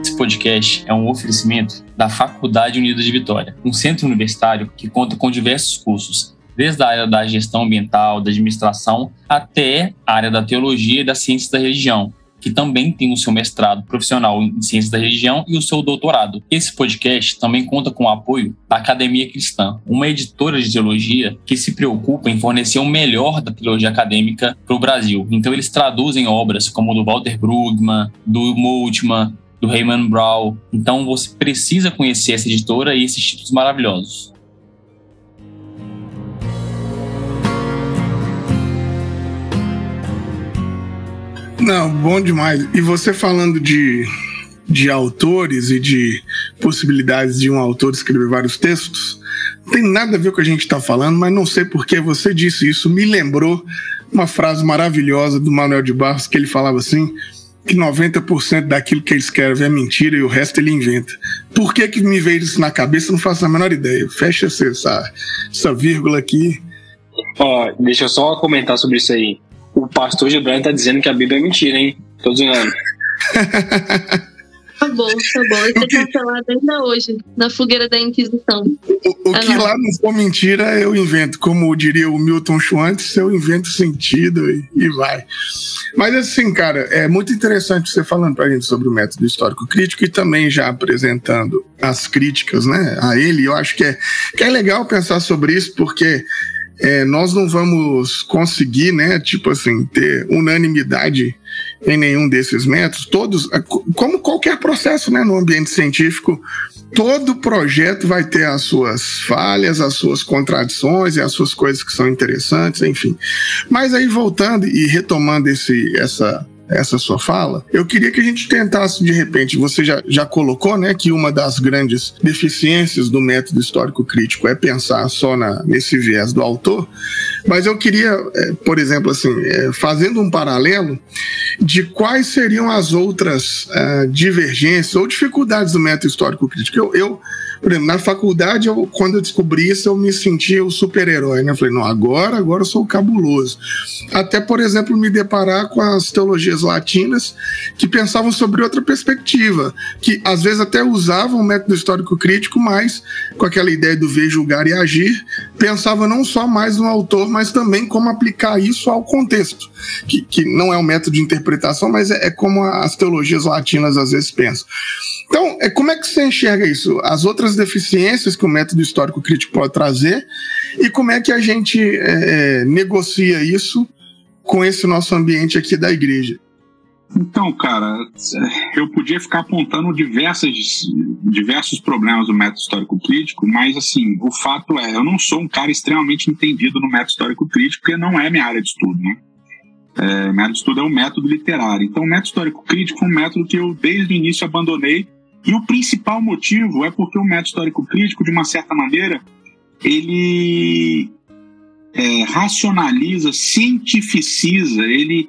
Esse podcast é um oferecimento da Faculdade Unida de Vitória, um centro universitário que conta com diversos cursos, desde a área da gestão ambiental, da administração, até a área da teologia e das ciências da religião, que também tem o seu mestrado profissional em Ciências da Religião e o seu doutorado. Esse podcast também conta com o apoio da Academia Cristã, uma editora de teologia que se preocupa em fornecer o melhor da teologia acadêmica para o Brasil. Então, eles traduzem obras como do Walter Brugman, do Moltmann, do Raymond Brown. Então, você precisa conhecer essa editora e esses títulos maravilhosos. Não, bom demais. E você falando de, de autores e de possibilidades de um autor escrever vários textos, não tem nada a ver com o que a gente está falando, mas não sei porque você disse isso. Me lembrou uma frase maravilhosa do Manuel de Barros, que ele falava assim, que 90% daquilo que ele escreve é mentira e o resto ele inventa. Por que que me veio isso na cabeça? Não faço a menor ideia. Fecha essa, essa vírgula aqui. Ó, deixa eu só comentar sobre isso aí o pastor Gibran tá dizendo que a Bíblia é mentira, hein? Tô dizendo. Tá bom, tá bom. Vai ser cancelado ainda hoje, na fogueira da Inquisição. O, o que lá não for mentira, eu invento. Como diria o Milton Schwantz, eu invento sentido e, e, vai. Mas assim, cara, é muito interessante você falando pra gente sobre o método histórico crítico e também já apresentando as críticas, né, a ele. Eu acho que é, que é legal pensar sobre isso, porque é, nós não vamos conseguir, né, tipo assim, ter unanimidade em nenhum desses métodos. Todos, é, como qualquer processo, né, no ambiente científico, todo projeto vai ter as suas falhas, as suas contradições e as suas coisas que são interessantes, enfim. Mas aí voltando e retomando esse, essa essa sua fala, eu queria que a gente tentasse, de repente, você já, já colocou, né, que uma das grandes deficiências do método histórico crítico é pensar só na, nesse viés do autor, mas eu queria, é, por exemplo, assim, é, fazendo um paralelo de quais seriam as outras uh, divergências ou dificuldades do método histórico crítico. Eu, eu por exemplo, na faculdade, eu, quando eu descobri isso, eu me sentia o super-herói, né? Eu falei, não, agora, agora eu sou cabuloso. Até, por exemplo, me deparar com as teologias latinas que pensavam sobre outra perspectiva, que às vezes até usavam o método histórico crítico, mas com aquela ideia do ver, julgar e agir, pensava não só mais no autor, mas também como aplicar isso ao contexto, que, que não é um método de interpretação, mas é, é como as teologias latinas às vezes pensam. Então, é, como é que você enxerga isso? As outras deficiências que o método histórico crítico pode trazer e como é que a gente é, é, negocia isso com esse nosso ambiente aqui da igreja? Então, cara, eu podia ficar apontando diversas, diversos problemas do método histórico crítico, mas assim, o fato é, eu não sou um cara extremamente entendido no método histórico crítico, porque não é minha área de estudo, né? É, de estudo é um método literário. Então, o método histórico crítico foi um método que eu, desde o início, abandonei e o principal motivo é porque o método histórico crítico, de uma certa maneira, ele é, racionaliza, cientificiza, ele,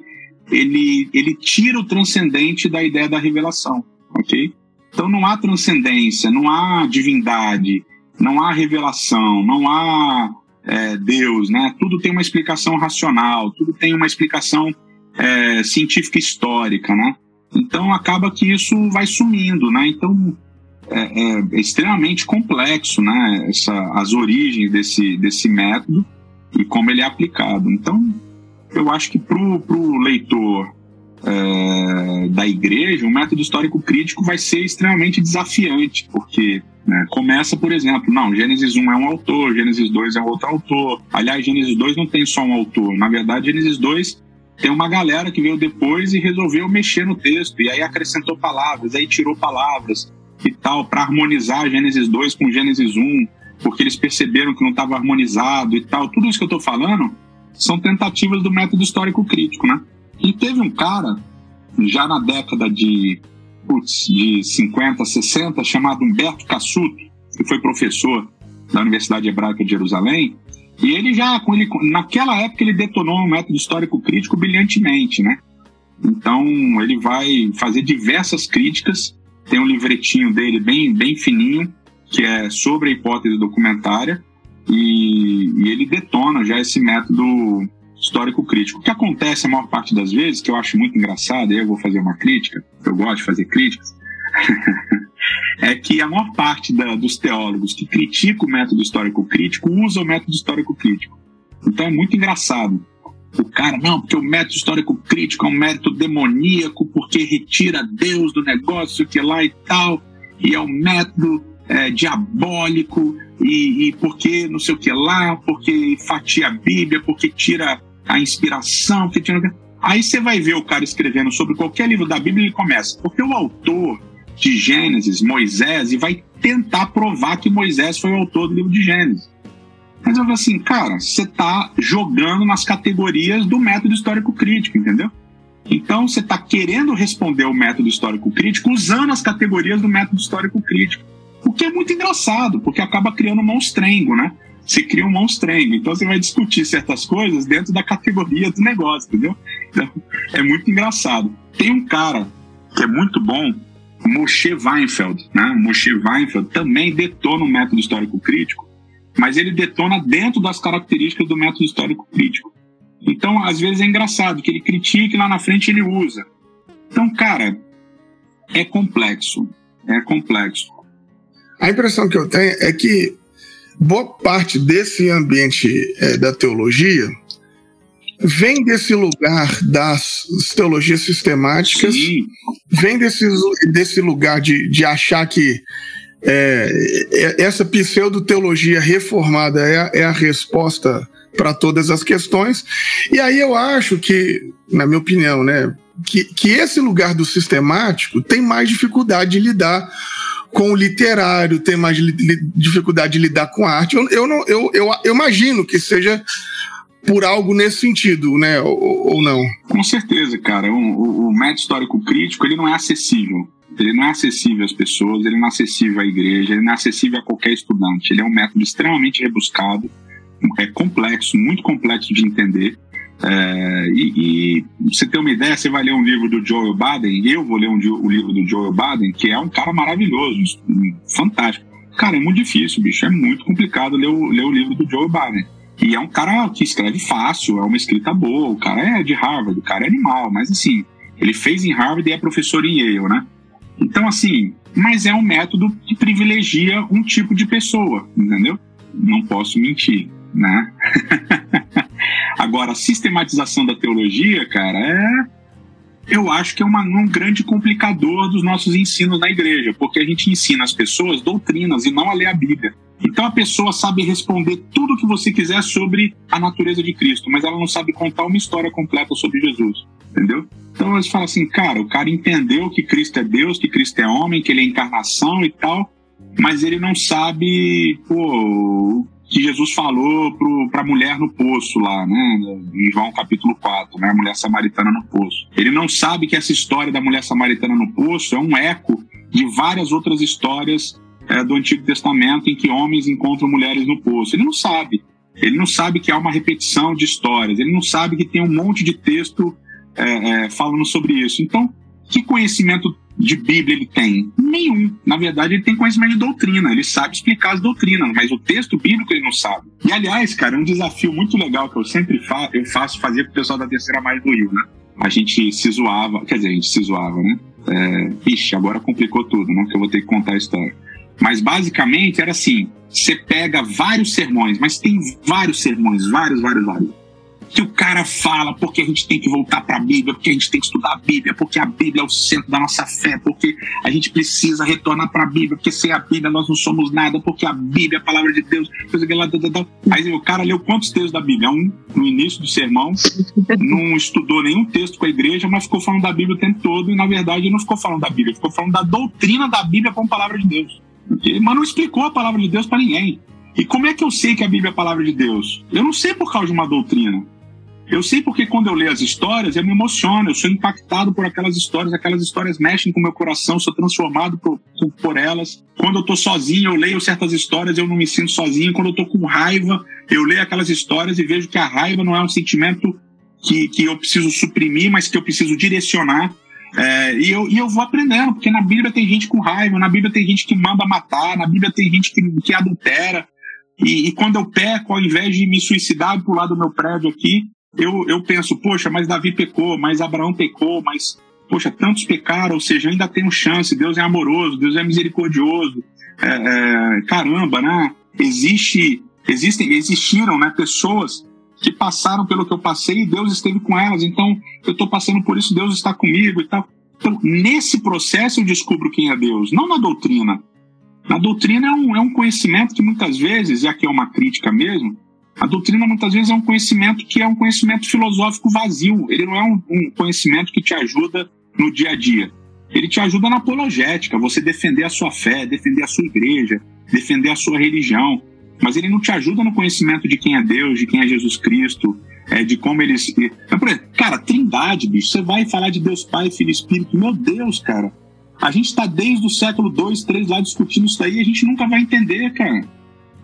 ele, ele tira o transcendente da ideia da revelação, ok? Então não há transcendência, não há divindade, não há revelação, não há é, Deus, né? Tudo tem uma explicação racional, tudo tem uma explicação é, científica histórica, né? Então acaba que isso vai sumindo, né? Então é, é, é extremamente complexo, né? Essa, as origens desse, desse método e como ele é aplicado. Então eu acho que para o leitor é, da igreja, o método histórico crítico vai ser extremamente desafiante, porque né, começa, por exemplo, não, Gênesis 1 é um autor, Gênesis 2 é outro autor. Aliás, Gênesis 2 não tem só um autor. Na verdade, Gênesis 2 tem uma galera que veio depois e resolveu mexer no texto, e aí acrescentou palavras, aí tirou palavras e tal, para harmonizar Gênesis 2 com Gênesis 1, porque eles perceberam que não estava harmonizado e tal. Tudo isso que eu estou falando são tentativas do método histórico crítico, né? E teve um cara, já na década de, putz, de 50, 60, chamado Humberto Cassuto, que foi professor da Universidade Hebraica de Jerusalém, e ele já, ele, naquela época, ele detonou um método histórico crítico brilhantemente, né? Então, ele vai fazer diversas críticas. Tem um livretinho dele bem, bem fininho, que é sobre a hipótese documentária, e, e ele detona já esse método histórico crítico. O que acontece a maior parte das vezes, que eu acho muito engraçado, e eu vou fazer uma crítica, eu gosto de fazer críticas, é que a maior parte da, dos teólogos que criticam o método histórico crítico usa o método histórico crítico. Então é muito engraçado. O cara, não, porque o método histórico crítico é um método demoníaco, porque retira Deus do negócio, que lá e tal, e é um método é, diabólico, e, e porque não sei o que lá, porque fatia a Bíblia, porque tira a inspiração, tira. Aí você vai ver o cara escrevendo sobre qualquer livro da Bíblia e ele começa, porque o autor de Gênesis, Moisés, e vai tentar provar que Moisés foi o autor do livro de Gênesis. Mas eu falo assim, cara, você está jogando nas categorias do método histórico crítico, entendeu? Então você está querendo responder o método histórico crítico usando as categorias do método histórico crítico. O que é muito engraçado, porque acaba criando um monstrengo, né? Você cria um monstrengo. Então você vai discutir certas coisas dentro da categoria do negócio, entendeu? Então, é muito engraçado. Tem um cara que é muito bom, Moshe Weinfeld, né? Moshe Weinfeld também detona o método histórico crítico, mas ele detona dentro das características do método histórico crítico. Então, às vezes é engraçado que ele critica e lá na frente ele usa. Então, cara, é complexo, é complexo. A impressão que eu tenho é que boa parte desse ambiente é, da teologia vem desse lugar das teologias sistemáticas, Sim. vem desse, desse lugar de, de achar que é, essa pseudo-teologia reformada é a, é a resposta para todas as questões. E aí eu acho que, na minha opinião, né, que, que esse lugar do sistemático tem mais dificuldade de lidar com o literário, tem mais li, dificuldade de lidar com arte. Eu, eu, não, eu, eu, eu imagino que seja por algo nesse sentido, né? Ou, ou não? Com certeza, cara. O, o, o método histórico crítico ele não é acessível. Ele não é acessível às pessoas, ele não é acessível à igreja, ele não é acessível a qualquer estudante. Ele é um método extremamente rebuscado, é complexo, muito complexo de entender. É, e, e você ter uma ideia, você vai ler um livro do Joel Baden, eu vou ler um, o livro do Joel Baden, que é um cara maravilhoso, fantástico. Cara, é muito difícil, bicho, é muito complicado ler o, ler o livro do Joel Baden. E é um cara que escreve fácil, é uma escrita boa, o cara é de Harvard, o cara é animal, mas assim, ele fez em Harvard e é professor em Yale, né? Então, assim, mas é um método que privilegia um tipo de pessoa, entendeu? Não posso mentir, né? Agora, a sistematização da teologia, cara, é. Eu acho que é uma, um grande complicador dos nossos ensinos na igreja, porque a gente ensina as pessoas doutrinas e não a ler a Bíblia. Então a pessoa sabe responder tudo o que você quiser sobre a natureza de Cristo, mas ela não sabe contar uma história completa sobre Jesus, entendeu? Então eles falam assim, cara, o cara entendeu que Cristo é Deus, que Cristo é homem, que ele é encarnação e tal, mas ele não sabe, pô, que Jesus falou para a mulher no poço lá, né? Em João capítulo 4, né? A mulher samaritana no poço. Ele não sabe que essa história da mulher samaritana no poço é um eco de várias outras histórias é, do Antigo Testamento em que homens encontram mulheres no poço. Ele não sabe. Ele não sabe que há uma repetição de histórias. Ele não sabe que tem um monte de texto é, é, falando sobre isso. Então, que conhecimento de Bíblia ele tem? Nenhum. Na verdade, ele tem conhecimento de doutrina, ele sabe explicar as doutrinas, mas o texto bíblico ele não sabe. E aliás, cara, é um desafio muito legal que eu sempre fa eu faço fazer com o pessoal da terceira mais do Rio, né? A gente se zoava, quer dizer, a gente se zoava, né? É, ixi, agora complicou tudo, né? Que eu vou ter que contar a história. Mas basicamente era assim: você pega vários sermões, mas tem vários sermões, vários, vários, vários que o cara fala porque a gente tem que voltar para a Bíblia, porque a gente tem que estudar a Bíblia, porque a Bíblia é o centro da nossa fé, porque a gente precisa retornar para a Bíblia, porque sem a Bíblia nós não somos nada, porque a Bíblia é a palavra de Deus. Aí o cara leu quantos textos da Bíblia? Um no início do sermão, não estudou nenhum texto com a igreja, mas ficou falando da Bíblia o tempo todo e na verdade não ficou falando da Bíblia, ficou falando da doutrina da Bíblia como palavra de Deus. Mas não explicou a palavra de Deus para ninguém. E como é que eu sei que a Bíblia é a palavra de Deus? Eu não sei por causa de uma doutrina. Eu sei porque quando eu leio as histórias, eu me emociono, eu sou impactado por aquelas histórias, aquelas histórias mexem com o meu coração, sou transformado por, por, por elas. Quando eu tô sozinho, eu leio certas histórias, eu não me sinto sozinho. Quando eu tô com raiva, eu leio aquelas histórias e vejo que a raiva não é um sentimento que, que eu preciso suprimir, mas que eu preciso direcionar. É, e, eu, e eu vou aprendendo, porque na Bíblia tem gente com raiva, na Bíblia tem gente que manda matar, na Bíblia tem gente que, que adultera. E, e quando eu peco, ao invés de me suicidar pro lado do meu prédio aqui, eu, eu penso, poxa, mas Davi pecou, mas Abraão pecou, mas, poxa, tantos pecaram, ou seja, ainda tem chance, Deus é amoroso, Deus é misericordioso. É, é, caramba, né? Existe, existem, existiram, né, pessoas que passaram pelo que eu passei e Deus esteve com elas. Então, eu estou passando por isso, Deus está comigo e tal. Então, nesse processo eu descubro quem é Deus, não na doutrina. Na doutrina é um, é um conhecimento que muitas vezes, e aqui é uma crítica mesmo, a doutrina muitas vezes é um conhecimento que é um conhecimento filosófico vazio. Ele não é um, um conhecimento que te ajuda no dia a dia. Ele te ajuda na apologética, você defender a sua fé, defender a sua igreja, defender a sua religião. Mas ele não te ajuda no conhecimento de quem é Deus, de quem é Jesus Cristo, é, de como eles. Cara, trindade, bicho. Você vai falar de Deus Pai, Filho e Espírito. Meu Deus, cara. A gente está desde o século 2, 3 lá discutindo isso aí e a gente nunca vai entender, cara.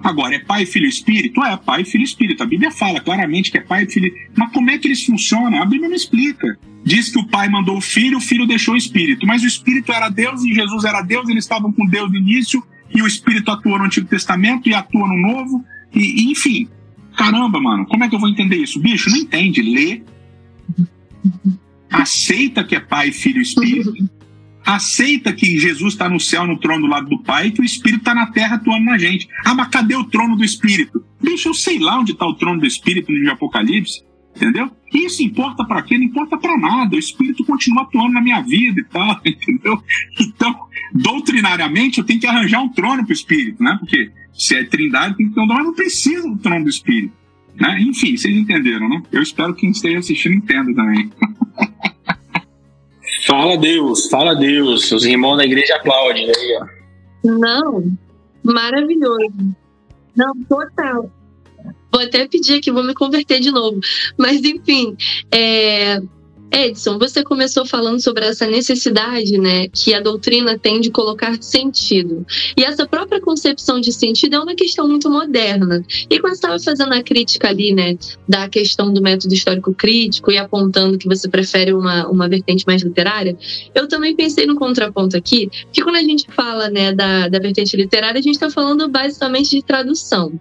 Agora, é Pai, Filho e Espírito? É, Pai, Filho e Espírito. A Bíblia fala claramente que é Pai, Filho. Mas como é que eles funcionam? A Bíblia não explica. Diz que o Pai mandou o Filho, o Filho deixou o Espírito. Mas o Espírito era Deus e Jesus era Deus, eles estavam com Deus no início, e o Espírito atua no Antigo Testamento e atua no Novo. E, e enfim, caramba, mano, como é que eu vou entender isso? Bicho, não entende. Lê, aceita que é Pai, Filho e Espírito aceita que Jesus está no céu, no trono do lado do Pai, e que o Espírito está na terra atuando na gente. Ah, mas cadê o trono do Espírito? Bicho, eu sei lá onde está o trono do Espírito no de Apocalipse, entendeu? Isso importa para quê? Não importa para nada. O Espírito continua atuando na minha vida e tal, entendeu? Então, doutrinariamente, eu tenho que arranjar um trono para o Espírito, né? Porque se é trindade, tem que ter um trono, mas não precisa do trono do Espírito. Né? Enfim, vocês entenderam, né? Eu espero que quem esteja assistindo entenda também. Fala Deus, fala Deus. Os irmãos da igreja aplaudem aí, ó. Não, maravilhoso. Não, total. Vou até pedir aqui, vou me converter de novo. Mas, enfim, é, Edson, você começou falando sobre essa necessidade, né, que a doutrina tem de colocar sentido. E essa própria concepção de sentido é uma questão muito moderna. E quando estava fazendo a crítica ali, né, da questão do método histórico crítico e apontando que você prefere uma, uma vertente mais literária, eu também pensei no contraponto aqui, que quando a gente fala, né, da, da vertente literária, a gente está falando basicamente de tradução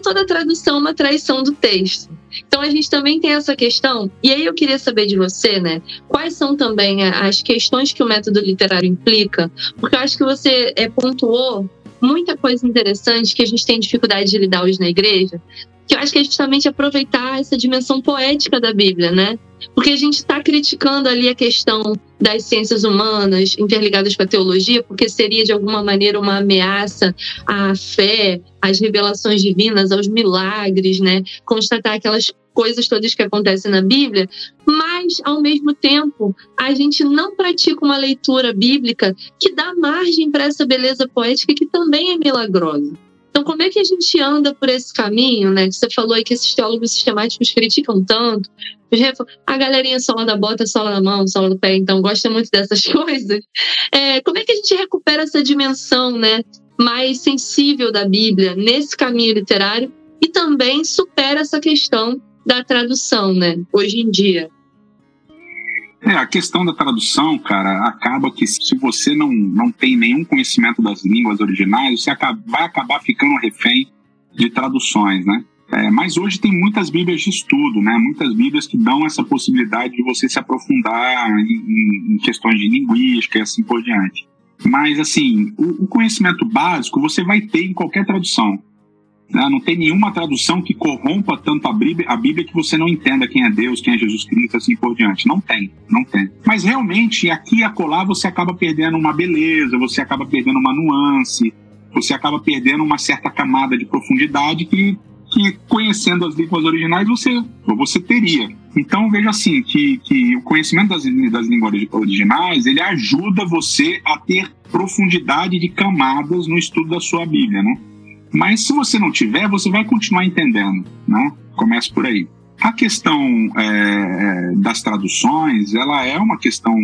toda tradução é uma traição do texto. Então a gente também tem essa questão. E aí eu queria saber de você, né? Quais são também as questões que o método literário implica? Porque eu acho que você é, pontuou muita coisa interessante que a gente tem dificuldade de lidar hoje na igreja, que eu acho que é justamente aproveitar essa dimensão poética da Bíblia, né? Porque a gente está criticando ali a questão das ciências humanas interligadas com a teologia, porque seria de alguma maneira uma ameaça à fé, às revelações divinas, aos milagres, né? Constatar aquelas coisas todas que acontecem na Bíblia, mas ao mesmo tempo a gente não pratica uma leitura bíblica que dá margem para essa beleza poética que também é milagrosa. Então, como é que a gente anda por esse caminho, né? Você falou aí que esses teólogos sistemáticos criticam tanto. A galerinha sola da bota, sola da mão, sola do pé, então gosta muito dessas coisas. É, como é que a gente recupera essa dimensão, né? Mais sensível da Bíblia nesse caminho literário e também supera essa questão da tradução, né? Hoje em dia. É, a questão da tradução, cara, acaba que se você não, não tem nenhum conhecimento das línguas originais, você acaba, vai acabar ficando refém de traduções, né? É, mas hoje tem muitas bíblias de estudo, né? Muitas bíblias que dão essa possibilidade de você se aprofundar em, em questões de linguística e assim por diante. Mas, assim, o, o conhecimento básico você vai ter em qualquer tradução. Né? Não tem nenhuma tradução que corrompa tanto a Bíblia, a Bíblia que você não entenda quem é Deus, quem é Jesus Cristo, assim por diante. Não tem, não tem. Mas realmente, aqui e acolá, você acaba perdendo uma beleza, você acaba perdendo uma nuance, você acaba perdendo uma certa camada de profundidade que, que conhecendo as línguas originais, você, você teria. Então, veja assim, que, que o conhecimento das, das línguas originais, ele ajuda você a ter profundidade de camadas no estudo da sua Bíblia, né? Mas se você não tiver, você vai continuar entendendo, né? Começa por aí. A questão é, é, das traduções, ela é uma questão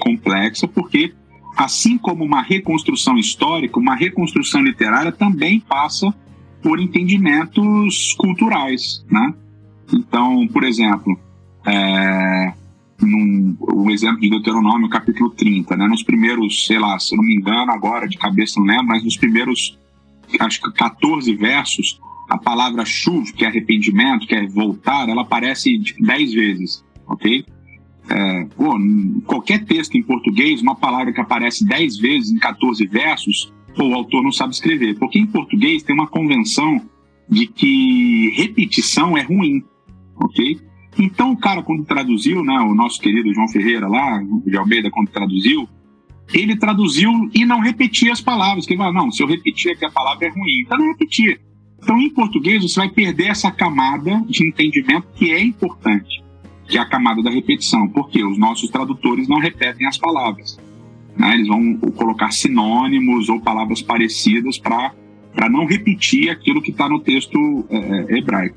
complexa, porque assim como uma reconstrução histórica, uma reconstrução literária também passa por entendimentos culturais, né? Então, por exemplo, é, num, o exemplo de Deuteronômio, capítulo 30, né? Nos primeiros, sei lá, se eu não me engano agora, de cabeça não lembro, mas nos primeiros acho que 14 versos, a palavra chuv, que é arrependimento, que é voltar, ela aparece 10 vezes, ok? É, pô, qualquer texto em português, uma palavra que aparece 10 vezes em 14 versos, pô, o autor não sabe escrever. Porque em português tem uma convenção de que repetição é ruim, ok? Então o cara, quando traduziu, né, o nosso querido João Ferreira lá, de Almeida, quando traduziu, ele traduziu e não repetia as palavras. Que ele fala, não, se eu repetir aqui a palavra é ruim. Então não repetia. Então, em português, você vai perder essa camada de entendimento que é importante, que é a camada da repetição, porque os nossos tradutores não repetem as palavras. Né? Eles vão colocar sinônimos ou palavras parecidas para não repetir aquilo que está no texto é, é, hebraico.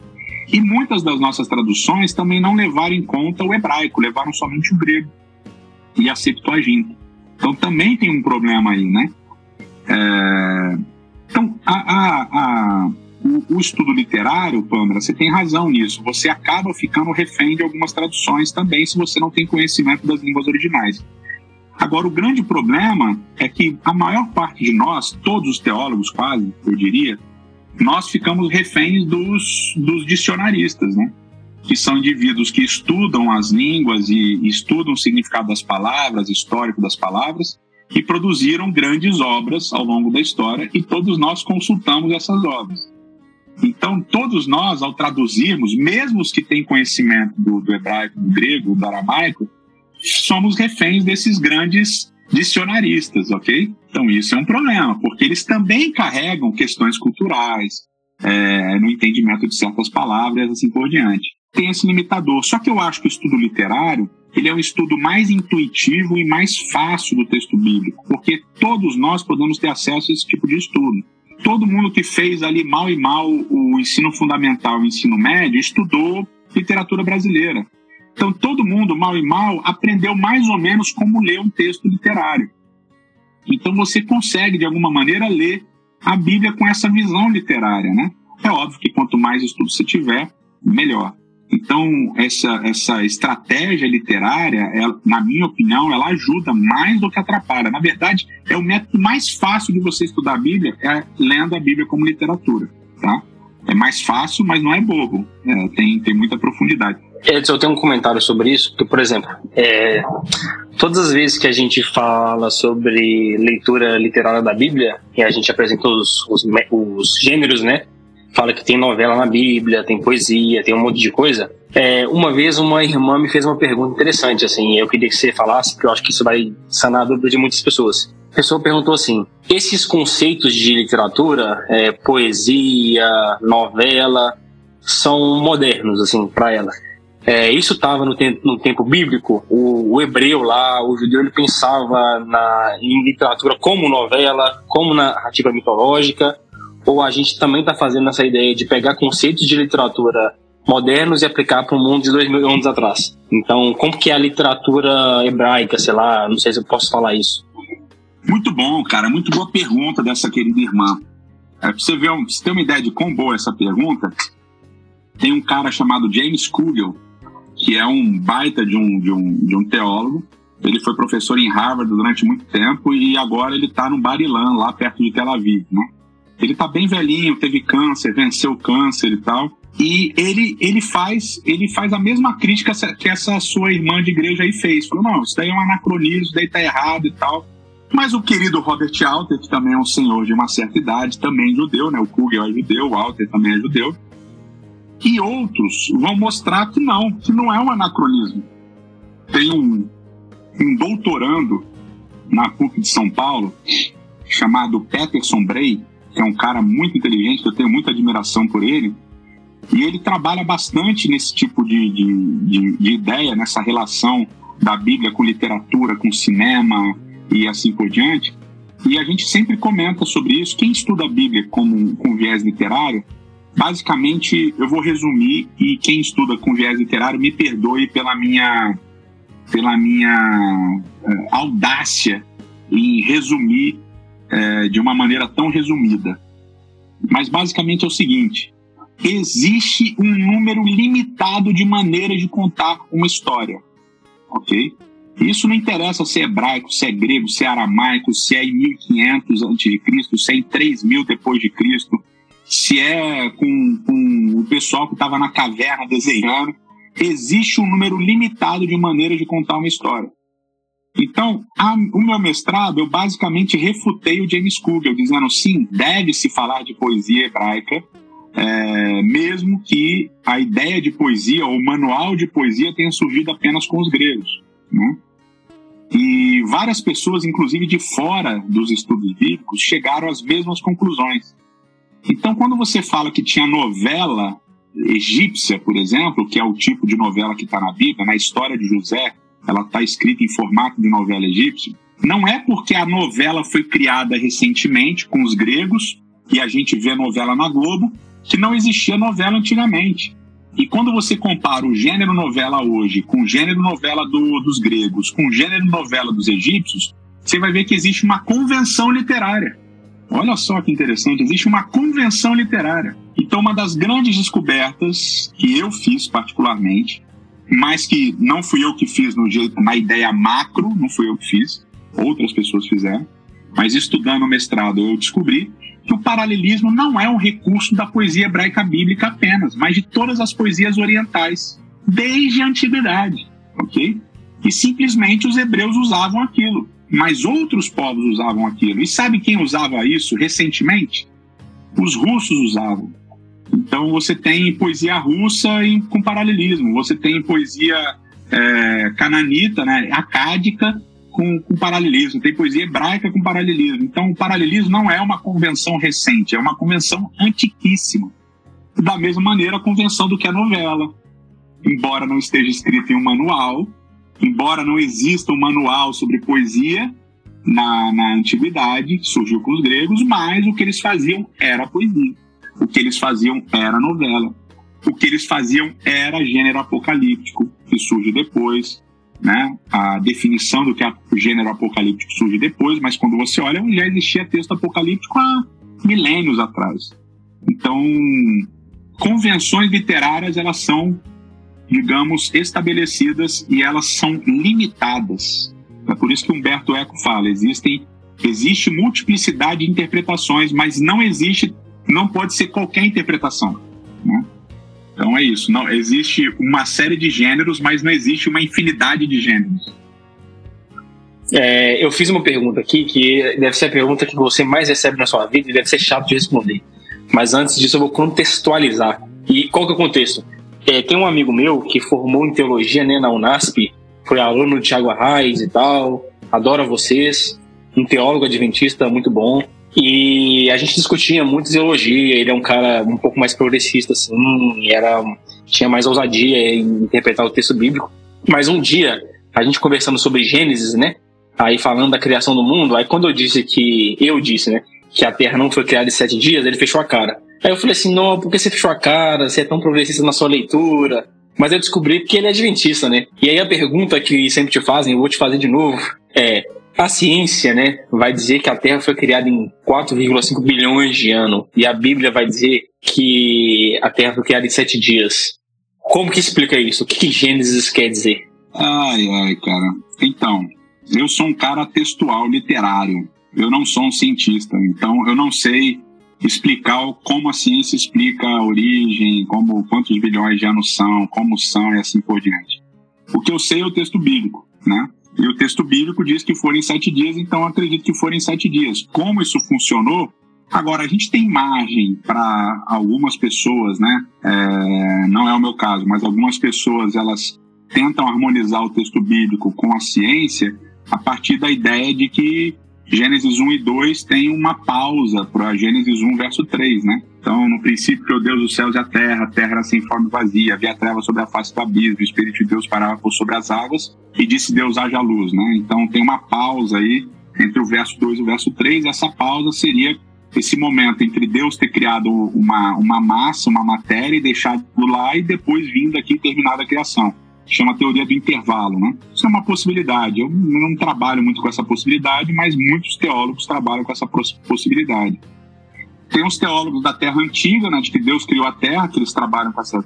E muitas das nossas traduções também não levaram em conta o hebraico, levaram somente o grego e a Septuaginta. Então também tem um problema aí, né? É, então, a, a, a, o, o, estudo literário, Pâmela, você tem razão nisso. Você acaba ficando refém de algumas traduções também, se você não tem conhecimento das línguas originais. Agora, o grande problema é que a maior parte de nós, todos os teólogos quase, eu diria, nós ficamos reféns dos, dos dicionaristas, né? Que são indivíduos que estudam as línguas e estudam o significado das palavras, histórico das palavras, e produziram grandes obras ao longo da história e todos nós consultamos essas obras. Então, todos nós, ao traduzirmos, mesmo os que têm conhecimento do, do hebraico, do grego, do aramaico, somos reféns desses grandes dicionaristas, ok? Então, isso é um problema, porque eles também carregam questões culturais, é, no entendimento de certas palavras, assim por diante tem esse limitador. Só que eu acho que o estudo literário ele é um estudo mais intuitivo e mais fácil do texto bíblico, porque todos nós podemos ter acesso a esse tipo de estudo. Todo mundo que fez ali mal e mal o ensino fundamental e o ensino médio, estudou literatura brasileira. Então, todo mundo, mal e mal, aprendeu mais ou menos como ler um texto literário. Então, você consegue, de alguma maneira, ler a Bíblia com essa visão literária, né? É óbvio que quanto mais estudo você tiver, melhor. Então, essa, essa estratégia literária, ela, na minha opinião, ela ajuda mais do que atrapalha. Na verdade, é o método mais fácil de você estudar a Bíblia, é lendo a Bíblia como literatura, tá? É mais fácil, mas não é bobo. É, tem, tem muita profundidade. Edson, eu tenho um comentário sobre isso, porque, por exemplo, é, todas as vezes que a gente fala sobre leitura literária da Bíblia, e a gente apresenta os, os, os gêneros, né? Fala que tem novela na Bíblia, tem poesia, tem um monte de coisa. É, uma vez uma irmã me fez uma pergunta interessante, assim, eu queria que você falasse, porque eu acho que isso vai sanar a dúvida de muitas pessoas. A pessoa perguntou assim: esses conceitos de literatura, é, poesia, novela, são modernos, assim, para ela. É, isso estava no, te no, tempo bíblico. O, o, hebreu lá, o judeu, ele pensava na, em literatura como novela, como narrativa mitológica, ou a gente também está fazendo essa ideia de pegar conceitos de literatura modernos e aplicar para o mundo de dois mil anos atrás. Então, como que é a literatura hebraica, sei lá, não sei se eu posso falar isso. Muito bom, cara, muito boa pergunta dessa querida irmã. É, pra você ver, pra você ter uma ideia de quão boa essa pergunta, tem um cara chamado James Kugel, que é um baita de um, de um, de um teólogo. Ele foi professor em Harvard durante muito tempo e agora ele está no Barilan, lá perto de Tel Aviv, né? Ele está bem velhinho, teve câncer, venceu o câncer e tal. E ele, ele, faz, ele faz a mesma crítica que essa sua irmã de igreja aí fez. Falou, não, isso daí é um anacronismo, isso daí tá errado e tal. Mas o querido Robert Alter, que também é um senhor de uma certa idade, também judeu, né? O Kugel é judeu, o Alter também é judeu e outros vão mostrar que não, que não é um anacronismo. Tem um, um doutorando na PUC de São Paulo chamado Peterson Bray, que é um cara muito inteligente, eu tenho muita admiração por ele, e ele trabalha bastante nesse tipo de, de, de, de ideia, nessa relação da Bíblia com literatura, com cinema e assim por diante. E a gente sempre comenta sobre isso. Quem estuda a Bíblia como com viés literário Basicamente, eu vou resumir e quem estuda com viés literário me perdoe pela minha, pela minha uh, audácia em resumir uh, de uma maneira tão resumida. Mas basicamente é o seguinte: existe um número limitado de maneiras de contar uma história, ok? Isso não interessa se é hebraico, se é grego, se é aramaico, se é em 1500 a.C., se é em 3000 depois de Cristo se é com, com o pessoal que estava na caverna desenhando. Existe um número limitado de maneiras de contar uma história. Então, a, o meu mestrado, eu basicamente refutei o James Kugel, dizendo sim, deve-se falar de poesia hebraica, é, mesmo que a ideia de poesia, ou o manual de poesia, tenha surgido apenas com os gregos. Né? E várias pessoas, inclusive de fora dos estudos bíblicos, chegaram às mesmas conclusões. Então, quando você fala que tinha novela egípcia, por exemplo, que é o tipo de novela que está na Bíblia, na história de José, ela está escrita em formato de novela egípcia, não é porque a novela foi criada recentemente com os gregos e a gente vê novela na Globo, que não existia novela antigamente. E quando você compara o gênero novela hoje com o gênero novela do, dos gregos, com o gênero novela dos egípcios, você vai ver que existe uma convenção literária. Olha só que interessante, existe uma convenção literária. Então, uma das grandes descobertas que eu fiz particularmente, mas que não fui eu que fiz no jeito, na ideia macro, não fui eu que fiz, outras pessoas fizeram, mas estudando o mestrado eu descobri que o paralelismo não é um recurso da poesia hebraica bíblica apenas, mas de todas as poesias orientais, desde a antiguidade, ok? E simplesmente os hebreus usavam aquilo mas outros povos usavam aquilo. E sabe quem usava isso recentemente? Os russos usavam. Então você tem poesia russa em, com paralelismo, você tem poesia é, cananita, né, acádica, com, com, paralelismo, tem poesia hebraica com paralelismo. Então o paralelismo não é uma convenção recente, é uma convenção antiquíssima. Da mesma maneira, a convenção do que a novela. Embora não esteja escrito em um manual, embora não exista um manual sobre poesia na, na antiguidade, surgiu com os gregos, mas o que eles faziam era poesia. O que eles faziam era novela. O que eles faziam era gênero apocalíptico, que surge depois. Né? A definição do que é o gênero apocalíptico surge depois, mas quando você olha, já existia texto apocalíptico há milênios atrás. Então, convenções literárias, elas são, digamos, estabelecidas e elas são limitadas. É por isso que Humberto Eco fala, existem existe multiplicidade de interpretações, mas não existe, não pode ser qualquer interpretação. Né? Então é isso. Não existe uma série de gêneros, mas não existe uma infinidade de gêneros. É, eu fiz uma pergunta aqui que deve ser a pergunta que você mais recebe na sua vida e deve ser chato de responder. Mas antes disso, eu vou contextualizar. E qual que é o contexto? É, tem um amigo meu que formou em teologia né, na Unasp, foi aluno de Thiago Arraes e tal, adora vocês, um teólogo adventista muito bom. E a gente discutia muito teologia, ele é um cara um pouco mais progressista, assim, era, tinha mais ousadia em interpretar o texto bíblico. Mas um dia, a gente conversando sobre Gênesis, né? Aí falando da criação do mundo, aí quando eu disse que, eu disse, né? Que a Terra não foi criada em sete dias, ele fechou a cara. Aí eu falei assim, não, por que você fechou a cara? Você é tão progressista na sua leitura? Mas eu descobri que ele é adventista, né? E aí a pergunta que sempre te fazem, eu vou te fazer de novo, é: a ciência, né, vai dizer que a Terra foi criada em 4,5 bilhões de anos e a Bíblia vai dizer que a Terra foi criada em sete dias. Como que explica isso? O que, que Gênesis quer dizer? Ai, ai, cara. Então, eu sou um cara textual, literário. Eu não sou um cientista, então eu não sei explicar como a ciência explica a origem, como quantos bilhões de anos são, como são e assim por diante. O que eu sei é o texto bíblico, né? E o texto bíblico diz que foram sete dias, então acredito que foram sete dias. Como isso funcionou? Agora, a gente tem margem para algumas pessoas, né? É, não é o meu caso, mas algumas pessoas elas tentam harmonizar o texto bíblico com a ciência a partir da ideia de que Gênesis 1 e 2 tem uma pausa para Gênesis 1, verso 3, né? Então, no princípio, criou Deus os céus e a terra, a terra era sem forma e vazia, havia treva sobre a face do abismo, o Espírito de Deus parava por sobre as águas, e disse Deus haja luz, né? Então, tem uma pausa aí entre o verso 2 e o verso 3, essa pausa seria esse momento entre Deus ter criado uma, uma massa, uma matéria e deixado lá, e depois vindo aqui e a criação chama teoria do intervalo, né? Isso é uma possibilidade. Eu não trabalho muito com essa possibilidade, mas muitos teólogos trabalham com essa possibilidade. Tem os teólogos da Terra Antiga, né, de que Deus criou a Terra, que eles trabalham com essa,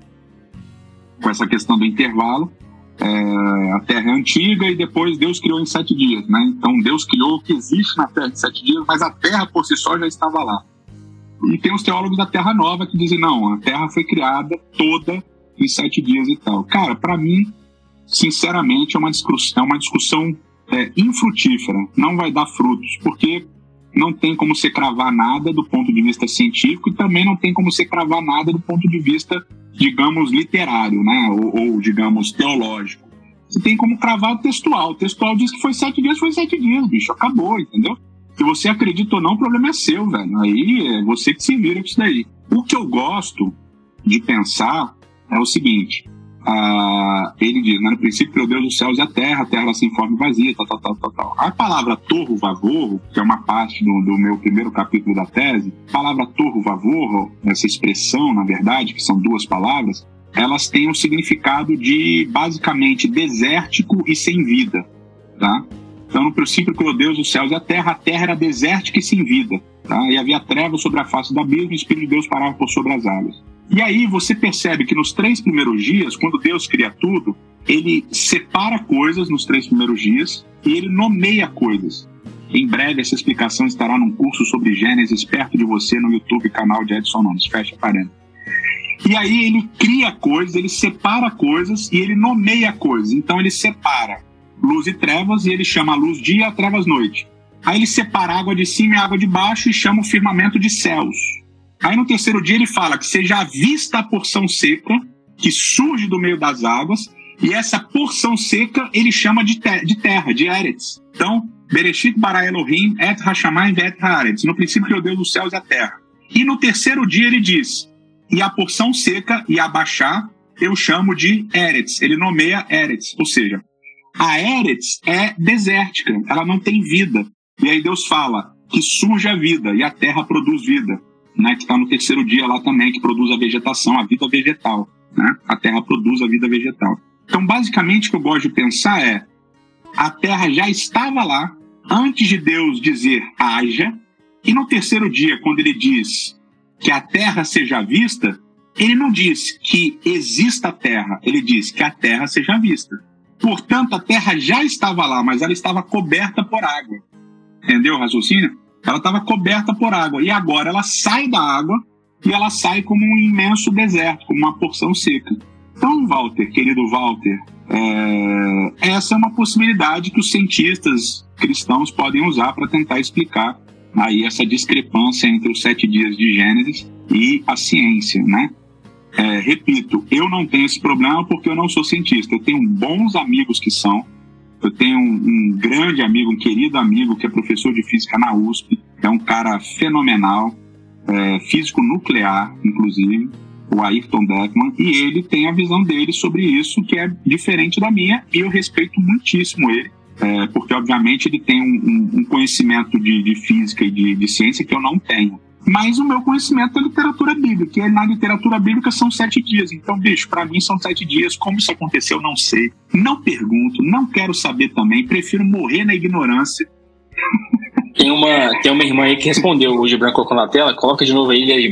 com essa questão do intervalo. É, a Terra é antiga e depois Deus criou em sete dias, né? Então Deus criou o que existe na Terra em sete dias, mas a Terra por si só já estava lá. E tem os teólogos da Terra Nova que dizem não, a Terra foi criada toda em sete dias e tal. Cara, para mim, sinceramente, é uma discussão, é uma discussão é, infrutífera. Não vai dar frutos, porque não tem como se cravar nada do ponto de vista científico e também não tem como se cravar nada do ponto de vista, digamos, literário, né? Ou, ou digamos, teológico. Você tem como cravar o textual. O textual diz que foi sete dias, foi sete dias, bicho. Acabou, entendeu? Se você acredita ou não, o problema é seu, velho. Aí é você que se vira com isso daí. O que eu gosto de pensar é o seguinte: ele diz, né, no princípio criou Deus os céus e a terra, a terra sem forma e vazia, tal, tal, tal, tal, tal. A palavra torro vavorro, que é uma parte do, do, meu primeiro capítulo da tese, a palavra torro vavorro, essa expressão, na verdade, que são duas palavras, elas têm o significado de basicamente desértico e sem vida, tá? Então, no princípio criou Deus os céus e a terra, a terra era desértica e sem vida, tá? E havia trevas sobre a face do abismo, e o Espírito de Deus parava por sobre as águas. E aí você percebe que nos três primeiros dias, quando Deus cria tudo, ele separa coisas nos três primeiros dias e ele nomeia coisas. Em breve essa explicação estará num curso sobre Gênesis perto de você no YouTube, canal de Edson Nunes. Fecha parênteses. E aí ele cria coisas, ele separa coisas e ele nomeia coisas. Então ele separa luz e trevas e ele chama a luz dia a trevas noite. Aí ele separa a água de cima e a água de baixo e chama o firmamento de céus. Aí no terceiro dia ele fala que seja vista a porção seca que surge do meio das águas, e essa porção seca ele chama de, de terra, de Eretz. Então, Bereshit bara Elohim et Hashamayim et Haaretz. No princípio criou Deus os céus e a terra. E no terceiro dia ele diz, e a porção seca e a baixar eu chamo de Eretz. Ele nomeia Eretz, ou seja, a Eretz é desértica, ela não tem vida. E aí Deus fala que surge a vida e a terra produz vida. né, que está no terceiro dia lá também, que produz a vegetação, a vida vegetal. Né? A Terra produz a vida vegetal. Então, basicamente, o que eu gosto de pensar é: a Terra já estava lá antes de Deus dizer haja, e no terceiro dia, quando ele diz que a Terra seja vista, ele não diz que exista a Terra, ele diz que a Terra seja vista. Portanto, a Terra já estava lá, mas ela estava coberta por água. Entendeu o raciocínio? Ela estava coberta por água. E agora ela sai da água e ela sai como um imenso deserto, como uma porção seca. Então, Walter, querido Walter, é... essa é uma possibilidade que os cientistas cristãos podem usar para tentar explicar aí essa discrepância entre os sete dias de Gênesis e a ciência, né? É, repito, eu não tenho esse problema porque eu não sou cientista. Eu tenho bons amigos que são. Eu tenho um, um grande amigo, um querido amigo que é professor de física na USP. É um cara fenomenal, é, físico nuclear, inclusive, o Ayrton Beckman, e ele tem a visão dele sobre isso que é diferente da minha e eu respeito muitíssimo ele. É, porque obviamente ele tem um, um conhecimento de, de, física e de, de ciência que eu não tenho mas o meu conhecimento é literatura bíblica, e na literatura bíblica são sete dias. Então, bicho, para mim são sete dias. Como isso aconteceu, não sei. Não pergunto, não quero saber também. Prefiro morrer na ignorância. Tem uma, tem uma irmã aí que respondeu, o Gibran colocou na tela. Coloca de novo aí, aí,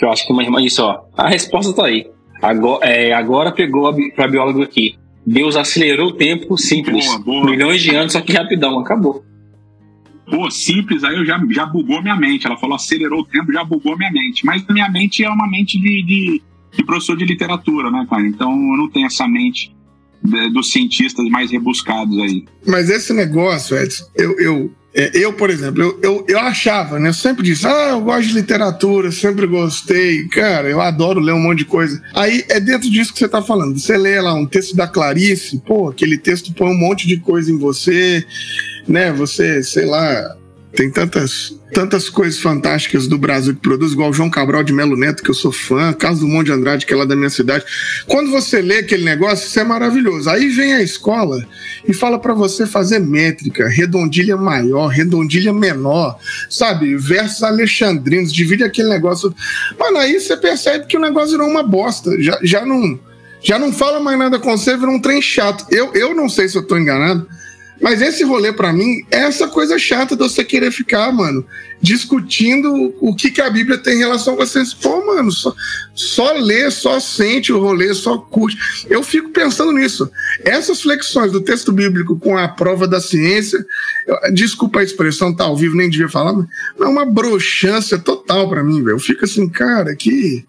Eu acho que uma irmã. Isso, ó. A resposta tá aí. Agora, é, agora pegou para biólogo aqui. Deus acelerou o tempo simples. Boa, boa. Milhões de anos, só que rapidão, acabou pô, simples, aí eu já, já bugou minha mente. Ela falou, acelerou o tempo, já bugou minha mente. Mas minha mente é uma mente de, de, de professor de literatura, né, cara? Então eu não tenho essa mente de, dos cientistas mais rebuscados aí. Mas esse negócio, Edson, eu, eu, é, eu por exemplo, eu, eu, eu achava, né? Eu sempre disse, ah, eu gosto de literatura, sempre gostei, cara, eu adoro ler um monte de coisa. Aí é dentro disso que você tá falando. Você lê lá um texto da Clarice, pô, aquele texto põe um monte de coisa em você né? Você, sei lá, tem tantas, tantas coisas fantásticas do Brasil que produz, igual o João Cabral de Melo Neto, que eu sou fã, Caso do Monte de Andrade, que é lá da minha cidade. Quando você lê aquele negócio, isso é maravilhoso. Aí vem a escola e fala para você fazer métrica, redondilha maior, redondilha menor, sabe? Versos alexandrinos, divide aquele negócio. Mano, aí você percebe que o negócio virou uma bosta. Já, já não. Já não fala mais nada com você, virou um trem chato. Eu, eu não sei se eu tô enganado, mas esse rolê, para mim, é essa coisa chata de você querer ficar, mano, discutindo o que, que a Bíblia tem em relação a vocês. Pô, mano, só, só lê, só sente o rolê, só curte. Eu fico pensando nisso. Essas flexões do texto bíblico com a prova da ciência, eu, desculpa a expressão, tá ao vivo, nem devia falar, mas é uma broxância total para mim, velho. Eu fico assim, cara, que,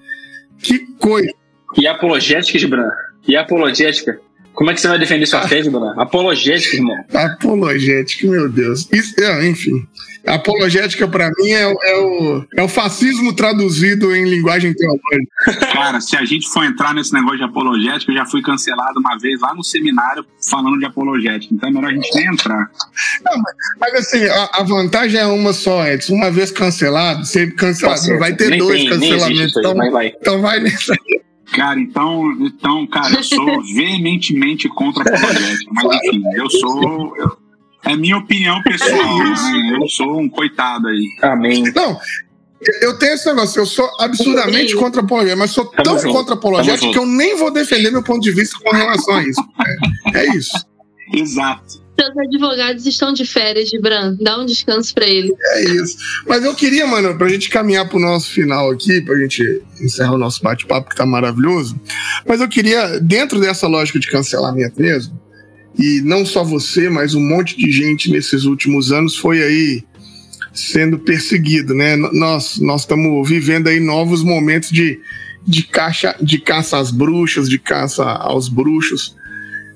que coisa. E apologética, Gibran? E apologética? Como é que você vai defender sua fé, Bruno? Apologética, irmão. Apologética, meu Deus. Isso, é, enfim. Apologética, para mim, é, é, o, é o fascismo traduzido em linguagem teológica. Cara, se a gente for entrar nesse negócio de apologética, eu já fui cancelado uma vez lá no seminário falando de apologética. Então é melhor a gente nem entrar. Não, mas, mas, assim, a, a, vantagem é uma só, Edson. Uma vez cancelado, sempre cancelado. Vai ter nem dois tem, cancelamentos. Então, vai. então vai nessa aí. Cara, então, então, cara, eu sou veementemente contra a apologética, mas enfim, eu sou. Eu, é minha opinião pessoal, né? Eu sou um coitado aí. Amém. Não, eu tenho esse negócio, eu sou absurdamente contra a apologética, mas sou tão contra a apologética que eu nem vou defender meu ponto de vista com relação a isso. É, é isso. Exato. Seus advogados estão de férias, Gibran. Dá um descanso para eles. É isso. Mas eu queria, mano, pra gente caminhar pro nosso final aqui, pra gente encerrar o nosso bate-papo, que tá maravilhoso. Mas eu queria, dentro dessa lógica de cancelamento mesmo, e não só você, mas um monte de gente nesses últimos anos foi aí sendo perseguido, né? Nós nós estamos vivendo aí novos momentos de, de, caixa, de caça às bruxas, de caça aos bruxos.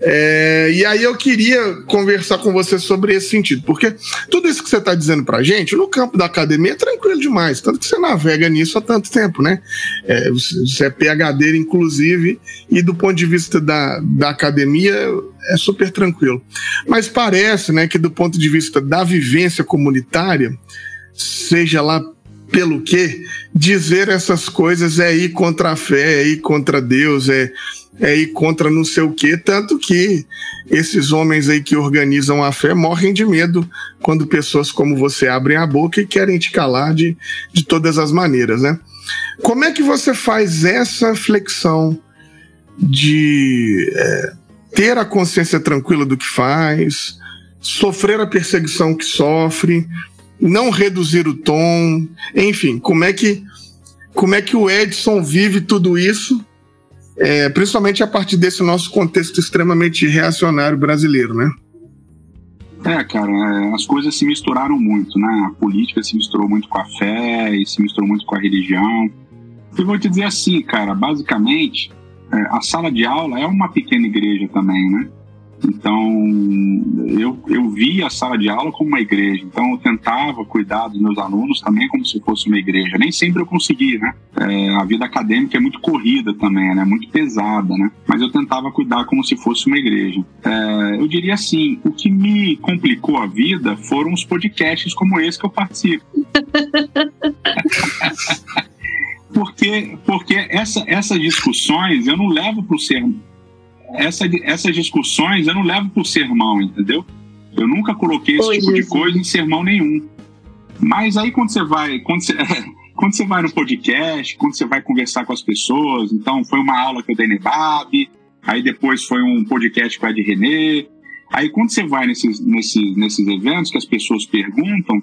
É, e aí eu queria conversar com você sobre esse sentido, porque tudo isso que você está dizendo para gente, no campo da academia é tranquilo demais, tanto que você navega nisso há tanto tempo, né? É, você é PHD, inclusive, e do ponto de vista da, da academia é super tranquilo. Mas parece né, que do ponto de vista da vivência comunitária, seja lá pelo quê, dizer essas coisas é ir contra a fé, é ir contra Deus, é, é ir contra não sei o quê, tanto que esses homens aí que organizam a fé morrem de medo quando pessoas como você abrem a boca e querem te calar de, de todas as maneiras, né? Como é que você faz essa flexão de é, ter a consciência tranquila do que faz, sofrer a perseguição que sofre, não reduzir o tom, enfim, como é que como é que o Edson vive tudo isso, é, principalmente a partir desse nosso contexto extremamente reacionário brasileiro, né? É, cara, é, as coisas se misturaram muito, né? A política se misturou muito com a fé e se misturou muito com a religião. E vou te dizer assim, cara, basicamente, é, a sala de aula é uma pequena igreja também, né? Então, eu, eu via a sala de aula como uma igreja. Então, eu tentava cuidar dos meus alunos também como se fosse uma igreja. Nem sempre eu conseguia, né? É, a vida acadêmica é muito corrida também, né? Muito pesada, né? Mas eu tentava cuidar como se fosse uma igreja. É, eu diria assim, o que me complicou a vida foram os podcasts como esse que eu participo. porque porque essa, essas discussões eu não levo para o sermão essa, essas discussões eu não levo por sermão, entendeu? Eu nunca coloquei esse Oi, tipo Jesus. de coisa em sermão nenhum. Mas aí quando você vai, quando você, quando você vai no podcast, quando você vai conversar com as pessoas, então foi uma aula que eu dei na EBAB, aí depois foi um podcast com a de Renê. Aí quando você vai nesses, nesses, nesses eventos que as pessoas perguntam,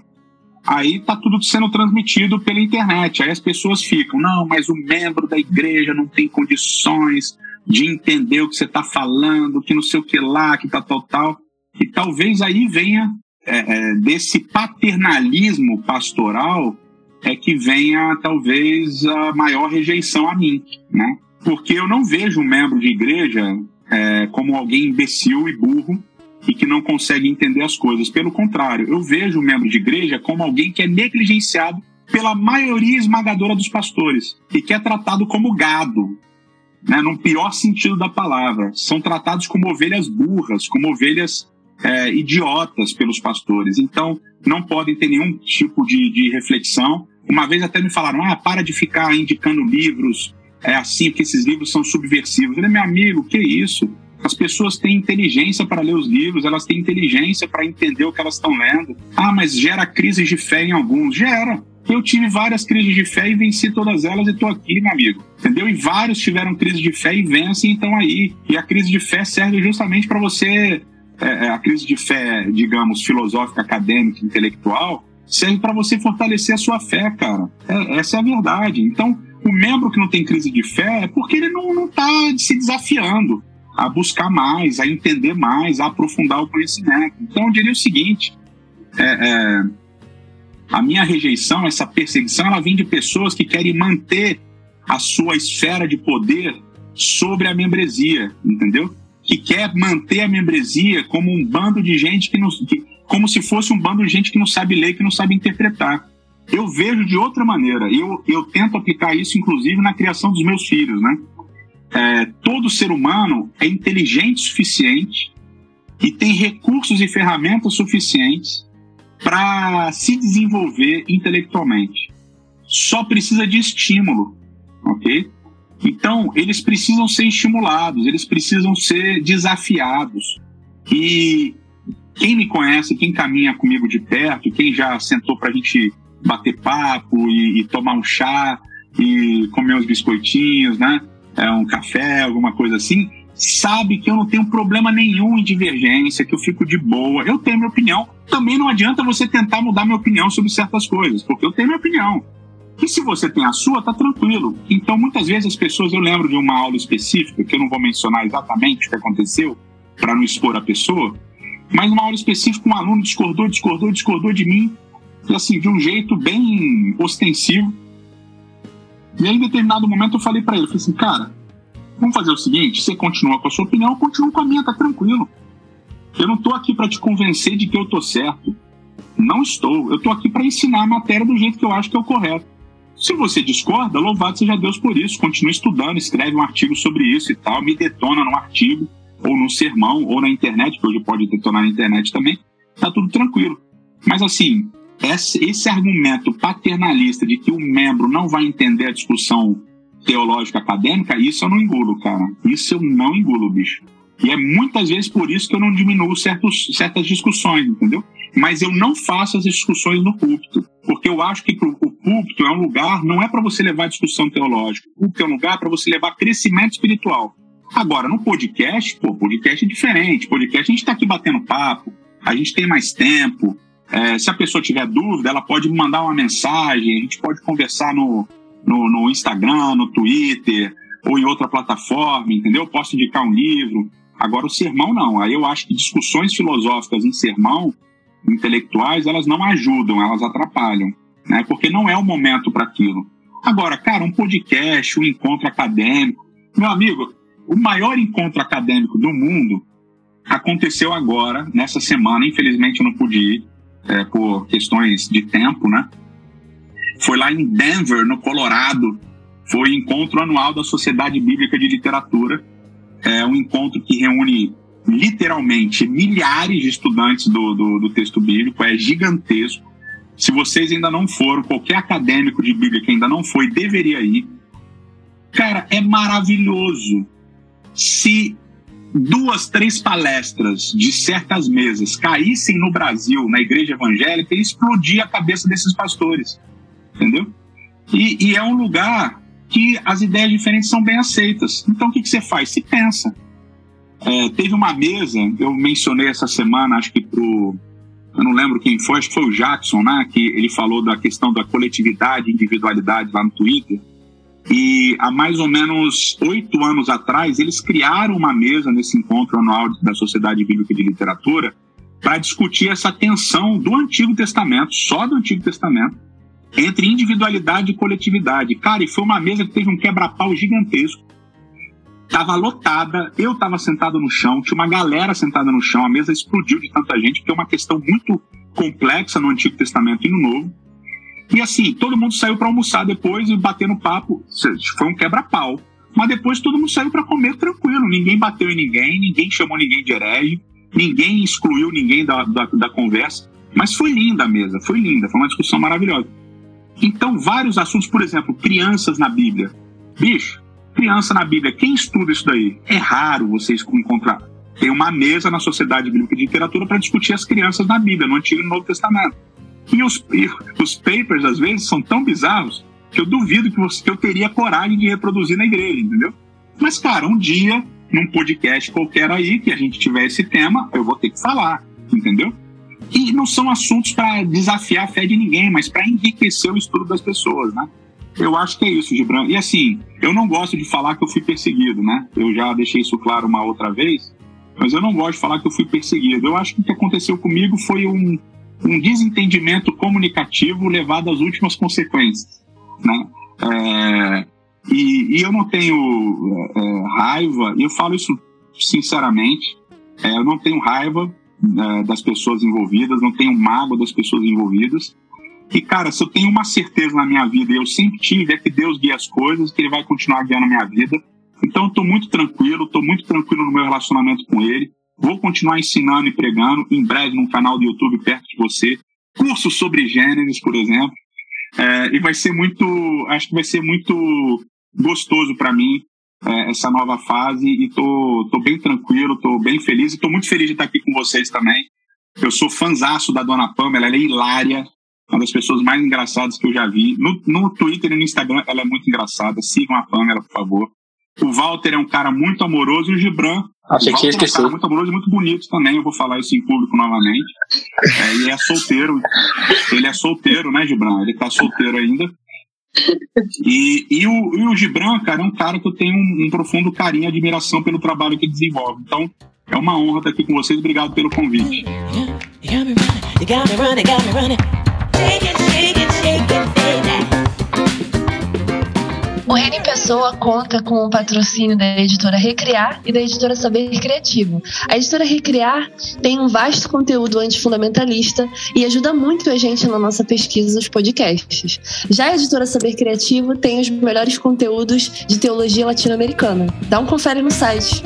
aí tá tudo sendo transmitido pela internet. Aí as pessoas ficam, não, mas o membro da igreja não tem condições de entender o que você está falando, que não sei o que lá, que tá total. E talvez aí venha é, é, desse paternalismo pastoral é que venha talvez a maior rejeição a mim, né? Porque eu não vejo um membro de igreja é, como alguém imbecil e burro e que não consegue entender as coisas. Pelo contrário, eu vejo o membro de igreja como alguém que é negligenciado pela maioria esmagadora dos pastores e que é tratado como gado, né, no pior sentido da palavra. São tratados como ovelhas burras, como ovelhas é, idiotas pelos pastores. Então, não podem ter nenhum tipo de, de reflexão. Uma vez até me falaram: ah, para de ficar indicando livros é assim, porque esses livros são subversivos. Eu falei, meu amigo, que isso? As pessoas têm inteligência para ler os livros, elas têm inteligência para entender o que elas estão lendo. Ah, mas gera crises de fé em alguns. Gera. Eu tive várias crises de fé e venci todas elas e estou aqui, meu amigo. Entendeu? E vários tiveram crise de fé e vencem e estão aí. E a crise de fé serve justamente para você. É, é, a crise de fé, digamos, filosófica, acadêmica, intelectual, serve para você fortalecer a sua fé, cara. É, essa é a verdade. Então, o membro que não tem crise de fé é porque ele não está se desafiando a buscar mais, a entender mais, a aprofundar o conhecimento. Então, eu diria o seguinte: é, é, a minha rejeição, essa perseguição, ela vem de pessoas que querem manter a sua esfera de poder sobre a membresia, entendeu? Que quer manter a membresia como um bando de gente que não. Que, como se fosse um bando de gente que não sabe ler, que não sabe interpretar. Eu vejo de outra maneira. Eu, eu tento aplicar isso, inclusive, na criação dos meus filhos, né? É, todo ser humano é inteligente o suficiente e tem recursos e ferramentas suficientes para se desenvolver intelectualmente. Só precisa de estímulo, ok? Então, eles precisam ser estimulados, eles precisam ser desafiados. E quem me conhece, quem caminha comigo de perto, quem já sentou para a gente bater papo e, e, tomar um chá e comer uns biscoitinhos, né? É, um café, alguma coisa assim, sabe que eu não tenho problema nenhum em divergência, que eu fico de boa. Eu tenho minha opinião. Também não adianta você tentar mudar minha opinião sobre certas coisas, porque eu tenho minha opinião. E se você tem a sua, tá tranquilo. Então, muitas vezes as pessoas, eu lembro de uma aula específica, que eu não vou mencionar exatamente o que aconteceu, para não expor a pessoa, mas numa aula específica, um aluno discordou, discordou, discordou de mim, assim, de um jeito bem ostensivo. E aí, em determinado momento, eu falei para ele, eu falei assim, cara, Vamos fazer o seguinte: você continua com a sua opinião, eu continuo com a minha, tá tranquilo. Eu não estou aqui para te convencer de que eu estou certo. Não estou. Eu estou aqui para ensinar a matéria do jeito que eu acho que é o correto. Se você discorda, louvado seja Deus por isso. Continue estudando, escreve um artigo sobre isso e tal, me detona no artigo, ou no sermão, ou na internet, que hoje pode detonar na internet também. Tá tudo tranquilo. Mas assim, esse argumento paternalista de que o membro não vai entender a discussão teológica acadêmica, isso eu não engulo, cara. Isso eu não engulo, bicho. E é muitas vezes por isso que eu não diminuo certos, certas discussões, entendeu? Mas eu não faço as discussões no púlpito, porque eu acho que o púlpito é um lugar, não é para você levar discussão teológica, o púlpito é um lugar para você levar crescimento espiritual. Agora, no podcast, pô, podcast é diferente. Podcast a gente está aqui batendo papo, a gente tem mais tempo. É, se a pessoa tiver dúvida, ela pode mandar uma mensagem, a gente pode conversar no, no, no Instagram, no Twitter ou em outra plataforma, entendeu? Posso indicar um livro. Agora, o sermão não. Aí eu acho que discussões filosóficas em sermão, intelectuais, elas não ajudam, elas atrapalham, né? Porque não é o momento para aquilo. Agora, cara, um podcast, um encontro acadêmico. Meu amigo, o maior encontro acadêmico do mundo aconteceu agora, nessa semana. Infelizmente eu não pude ir é, por questões de tempo, né? Foi lá em Denver, no Colorado. Foi o encontro anual da Sociedade Bíblica de Literatura. É um encontro que reúne literalmente milhares de estudantes do, do, do texto bíblico. É gigantesco. Se vocês ainda não foram, qualquer acadêmico de Bíblia que ainda não foi, deveria ir. Cara, é maravilhoso. Se duas, três palestras de certas mesas caíssem no Brasil, na igreja evangélica, explodia a cabeça desses pastores. Entendeu? E, e, é um lugar que as ideias diferentes são bem aceitas. Então o que, que você faz? Se pensa. É, teve uma mesa, eu mencionei essa semana, acho que pro. Eu não lembro quem foi, acho que foi o Jackson, né? Que ele falou da questão da coletividade individualidade lá no Twitter. E há mais ou menos oito anos atrás, eles criaram uma mesa nesse encontro anual da Sociedade Bíblica de Literatura para discutir essa tensão do Antigo Testamento, só do Antigo Testamento, entre individualidade e coletividade. Cara, e foi uma mesa que teve um quebra-pau gigantesco. Tava lotada, eu tava sentado no chão, tinha uma galera sentada no chão, a mesa explodiu de tanta gente, porque é uma questão muito complexa no Antigo Testamento e no Novo. E assim, todo mundo saiu para almoçar depois e bater no papo. Foi um quebra-pau. Mas depois todo mundo saiu para comer tranquilo. Ninguém bateu em ninguém, ninguém chamou ninguém de herege, ninguém excluiu ninguém da, da, da conversa. Mas foi linda a mesa, foi linda, foi uma discussão maravilhosa. Então, vários assuntos, por exemplo, crianças na Bíblia. Bicho, criança na Bíblia, quem estuda isso daí? É raro vocês encontrar. Tem uma mesa na Sociedade Bíblica de Literatura para discutir as crianças na Bíblia, no Antigo e no Novo Testamento. E os, e os papers, às vezes, são tão bizarros que eu duvido que, você, que eu teria coragem de reproduzir na igreja, entendeu? Mas, cara, um dia, num podcast qualquer aí, que a gente tiver esse tema, eu vou ter que falar, entendeu? E não são assuntos para desafiar a fé de ninguém, mas para enriquecer o estudo das pessoas, né? Eu acho que é isso, Gibran. E assim, eu não gosto de falar que eu fui perseguido, né? Eu já deixei isso claro uma outra vez, mas eu não gosto de falar que eu fui perseguido. Eu acho que o que aconteceu comigo foi um, um desentendimento comunicativo levado às últimas consequências. Né? É, e, e, eu não tenho é, é raiva, e eu falo isso sinceramente, é, eu não tenho raiva das pessoas envolvidas, não tenho mágoa das pessoas envolvidas. E, cara, se eu tenho uma certeza na minha vida, e eu sempre tive, é que Deus guia as coisas, que Ele vai continuar guiando a minha vida. Então, estou muito tranquilo, estou muito tranquilo no meu relacionamento com Ele. Vou continuar ensinando e pregando, em breve num canal do YouTube perto de você. Cursos sobre gêneros, por exemplo. É, e vai ser muito, acho que vai ser muito gostoso para mim é, essa nova fase e tô, tô bem tranquilo, tô bem feliz e tô muito feliz de estar aqui com vocês também. Eu sou fanzaço da Dona Pamela, ela é hilária, uma das pessoas mais engraçadas que eu já vi. No, no Twitter e no Instagram ela é muito engraçada, sigam a Pamela, por favor. O Walter é um cara muito amoroso e o Gibran. Achei que. É um cara muito amoroso e muito bonito também. Eu vou falar isso em público novamente. É, e é solteiro. Ele é solteiro, né, Gibran? Ele tá solteiro ainda. E, e, o, e o Gibran, cara, é um cara que eu tenho um, um profundo carinho e admiração pelo trabalho que ele desenvolve. Então, é uma honra estar aqui com vocês. Obrigado pelo convite. O N Pessoa conta com o patrocínio da editora Recriar e da editora Saber Criativo. A editora Recriar tem um vasto conteúdo antifundamentalista e ajuda muito a gente na nossa pesquisa dos podcasts. Já a editora Saber Criativo tem os melhores conteúdos de teologia latino-americana. Dá um confere no site.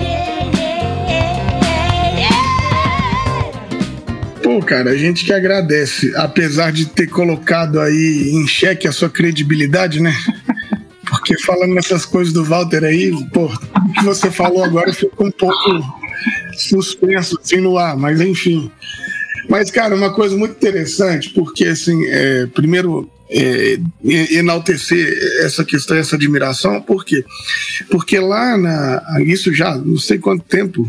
Pô, cara, a gente que agradece, apesar de ter colocado aí em xeque a sua credibilidade, né? Porque falando nessas coisas do Walter aí, pô, o que você falou agora ficou um pouco suspenso assim no ar, mas enfim. Mas, cara, uma coisa muito interessante, porque, assim, é, primeiro, é, enaltecer essa questão, essa admiração, por quê? Porque lá na. Isso já, não sei quanto tempo,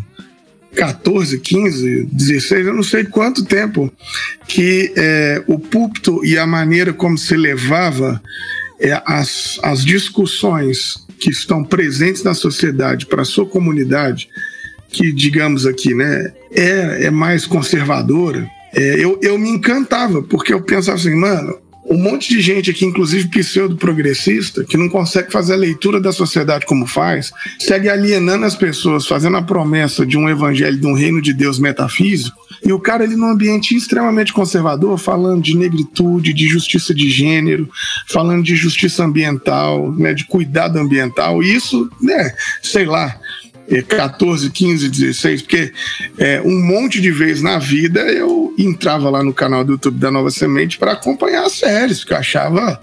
14, 15, 16, eu não sei quanto tempo, que é, o púlpito e a maneira como se levava é, as, as discussões que estão presentes na sociedade para a sua comunidade, que, digamos aqui, né, é, é mais conservadora, é, eu, eu me encantava, porque eu pensava assim, mano, um monte de gente aqui, inclusive pseudo-progressista, que não consegue fazer a leitura da sociedade como faz, segue alienando as pessoas, fazendo a promessa de um evangelho, de um reino de Deus metafísico, e o cara, ele num ambiente extremamente conservador, falando de negritude, de justiça de gênero, falando de justiça ambiental, né, de cuidado ambiental, e isso, né, sei lá, 14, 15, 16, porque é, um monte de vezes na vida eu entrava lá no canal do YouTube da Nova Semente para acompanhar as séries, porque eu achava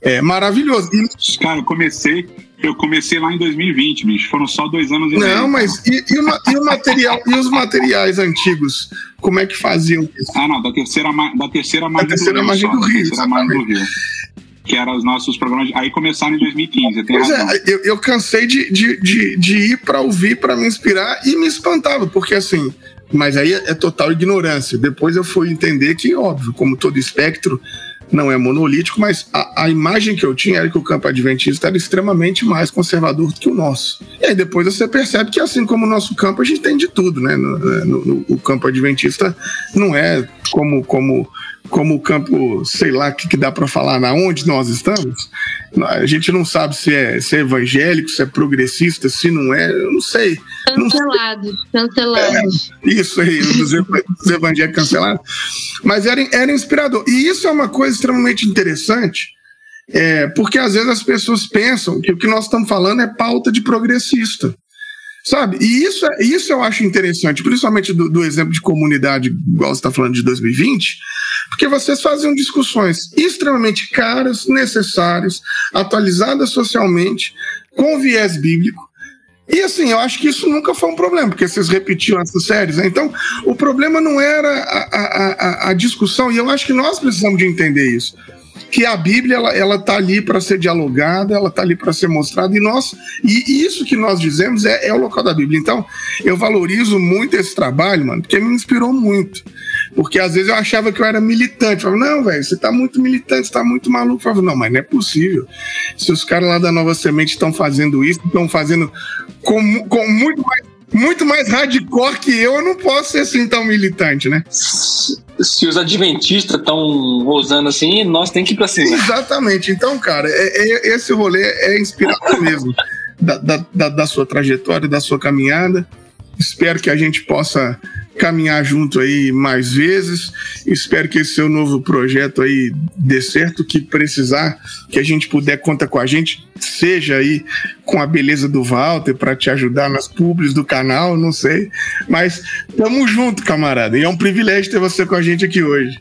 é, maravilhoso. E... Cara, eu comecei, eu comecei lá em 2020, bicho. Foram só dois anos e Não, meio. mas e, e, o, e, o, material, e os materiais antigos? Como é que faziam isso? Ah, não, da terceira, da terceira margem da terceira do Rio. Margem do Rio, terceira margem do Rio que eram os nossos programas. Aí começaram em 2015. Pois é, eu, eu cansei de, de, de, de ir para ouvir, para me inspirar e me espantava, porque assim. Mas aí é, é total ignorância. Depois eu fui entender que, óbvio, como todo espectro, não é monolítico, mas a, a, imagem que eu tinha era que o campo adventista era extremamente mais conservador do que o nosso. E aí depois você percebe que, assim como o nosso campo, a gente tem de tudo, né? No, no, no, o campo adventista não é como, como como o campo, sei lá o que, que dá para falar, na onde nós estamos, a gente não sabe se é, se é evangélico, se é progressista, se não é, eu não sei. Cancelados, cancelados. É, isso aí, dos, evangélicos cancelados. Mas era, era inspirador. E isso é uma coisa extremamente interessante, é, porque às vezes as pessoas pensam que o que nós estamos falando é pauta de progressista. Sabe? E isso, é, isso eu acho interessante, principalmente do, do exemplo de comunidade, igual você está falando de 2020, porque vocês faziam discussões extremamente caras, necessárias, atualizadas socialmente, com viés bíblico. E assim, eu acho que isso nunca foi um problema, porque vocês repetiam essas séries. Né? Então, o problema não era a, a, a, a discussão, e eu acho que nós precisamos de entender isso que a Bíblia ela, ela tá ali para ser dialogada, ela tá ali para ser mostrada e nós e isso que nós dizemos é, é, o local da Bíblia. Então eu valorizo muito esse trabalho, mano, porque me inspirou muito. Porque às vezes eu achava que eu era militante, eu falava, não, velho, você tá muito militante, você tá muito maluco. Eu falava, não, mas não é possível. Se os caras lá da Nova Semente estão fazendo isso, estão fazendo com, com muito mais muito mais hardcore que eu, eu não posso ser assim tão militante, né? Se os adventistas estão ousando assim, nós tem que ir pra cima. Exatamente. Então, cara, é, é, esse rolê é inspirador mesmo da, da, da sua trajetória, da sua caminhada. Espero que a gente possa caminhar junto aí mais vezes. Espero que esse seu novo projeto aí dê certo, que precisar, que a gente puder conta com a gente, seja aí com a beleza do Walter para te ajudar nas pubs do canal, não sei, mas tamo junto, camarada. E é um privilégio ter você com a gente aqui hoje.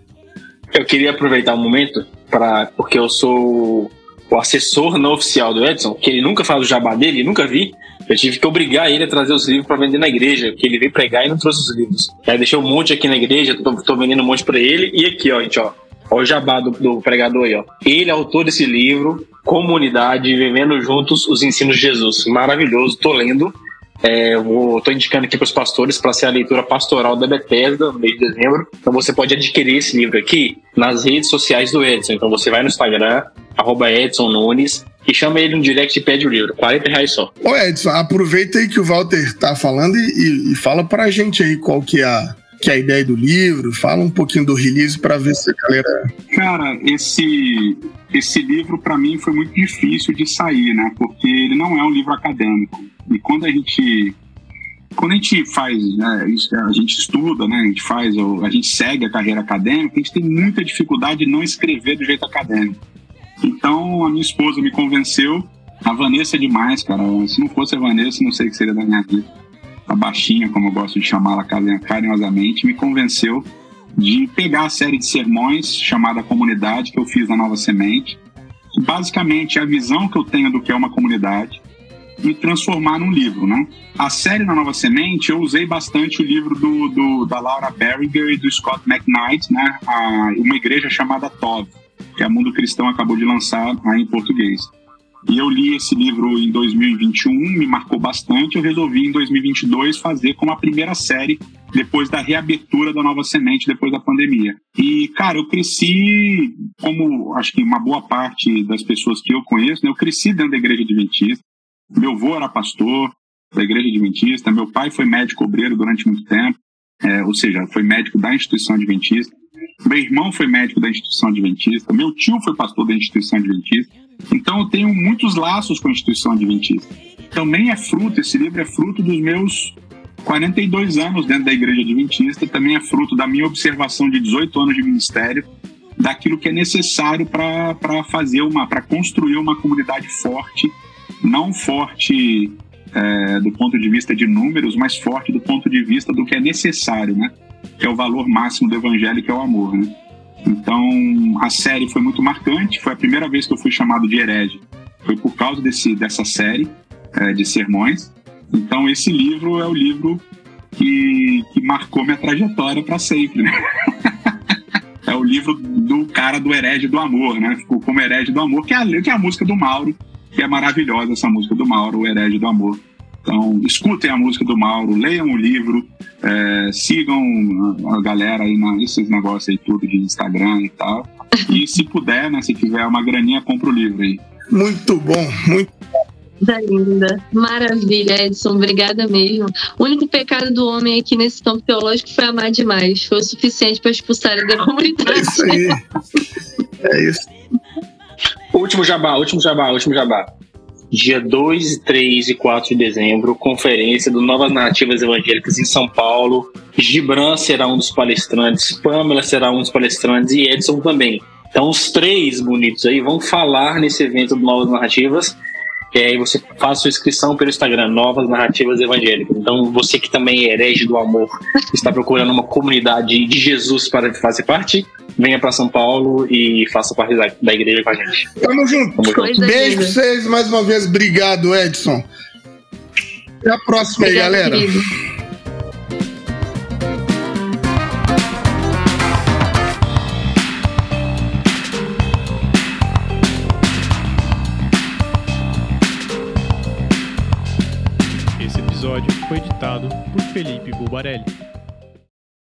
Eu queria aproveitar o um momento para porque eu sou o assessor não oficial do Edson, que ele nunca faz o jabá dele, nunca vi. Eu tive que obrigar ele a trazer os livros para vender na igreja, porque ele veio pregar e não trouxe os livros. Aí deixei um monte aqui na igreja, tô, tô vendendo um monte para ele. E aqui, ó, gente, ó. Ó o jabá do, do, pregador aí, ó. Ele é autor desse livro, Comunidade, Vivendo Juntos os Ensinos de Jesus. Maravilhoso, tô lendo. É, estou indicando aqui para os pastores para ser a leitura pastoral da Bethesda no mês de dezembro. Então você pode adquirir esse livro aqui nas redes sociais do Edson. Então você vai no Instagram, arroba Edson Nunes, e chama ele no direct e pede o livro. 40 reais só. Ô Edson, aproveita aí que o Walter tá falando e, e fala para a gente aí qual que é a, que é a ideia do livro, fala um pouquinho do release para ver se a galera. Cara, esse, esse livro para mim foi muito difícil de sair, né? Porque ele não é um livro acadêmico. E quando a gente quando a gente faz, né, a gente estuda, né, a gente faz, a gente segue a carreira acadêmica, a gente tem muita dificuldade de não escrever do jeito acadêmico. Então a minha esposa me convenceu, a Vanessa é demais, cara. Se não fosse a Vanessa, não sei o que seria da minha vida. A baixinha, como eu gosto de chamá-la carinhosamente, me convenceu de pegar a série de sermões chamada Comunidade que eu fiz na Nova Semente, basicamente a visão que eu tenho do que é uma comunidade e transformar num livro, né? A série na Nova Semente eu usei bastante o livro do, do da Laura Berringer e do Scott McKnight, né? A, uma igreja chamada Tov, que a Mundo Cristão acabou de lançar em português. E eu li esse livro em 2021, me marcou bastante. Eu resolvi em 2022 fazer como a primeira série depois da reabertura da Nova Semente depois da pandemia. E, cara, eu cresci, como acho que uma boa parte das pessoas que eu conheço, né, eu cresci dentro da igreja adventista. Meu avô era pastor da igreja adventista, meu pai foi médico obreiro durante muito tempo, é, ou seja, foi médico da instituição adventista. Meu irmão foi médico da instituição adventista, meu tio foi pastor da instituição adventista. Então eu tenho muitos laços com a instituição adventista. Também é fruto, esse livro é fruto dos meus 42 anos dentro da igreja adventista, também é fruto da minha observação de 18 anos de ministério, daquilo que é necessário para fazer uma, para construir uma comunidade forte, não forte é, do ponto de vista de números, mas forte do ponto de vista do que é necessário, né? Que é o valor máximo do evangelho, que é o amor, né? Então, a série foi muito marcante. Foi a primeira vez que eu fui chamado de herege. Foi por causa desse, dessa série é, de sermões. Então, esse livro é o livro que, que marcou minha trajetória para sempre. Né? é o livro do cara do herege do amor, né? Ficou como herege do amor, que é, a, que é a música do Mauro, que é maravilhosa essa música do Mauro, o herege do amor. Então, escutem a música do Mauro, leiam o livro, é, sigam a galera aí nesses negócios aí tudo de Instagram e tal. E se puder, né, se tiver uma graninha, compra o livro aí. Muito bom, muito Coisa linda. Maravilha, Edson. Obrigada mesmo. O único pecado do homem aqui nesse campo teológico foi amar demais. Foi o suficiente para expulsar ele da comunidade. É isso aí. É isso. Último jabá, último jabá, último jabá dia 2, 3 e 4 de dezembro, conferência do Novas Narrativas Evangélicas em São Paulo. Gibran será um dos palestrantes, Pamela será um dos palestrantes e Edson também. Então, os três bonitos aí vão falar nesse evento do Novas Narrativas. E aí você faz sua inscrição pelo Instagram, Novas Narrativas Evangélicas. Então, você que também é herege do amor, está procurando uma comunidade de Jesus para fazer parte, venha para São Paulo e faça parte da, da, igreja com a gente. Tamo junto. Tamo junto. Beijo pra vocês mais uma vez. Obrigado, Edson. Até a próxima aí, galera. Querido. Editado por Felipe Bulbarelli.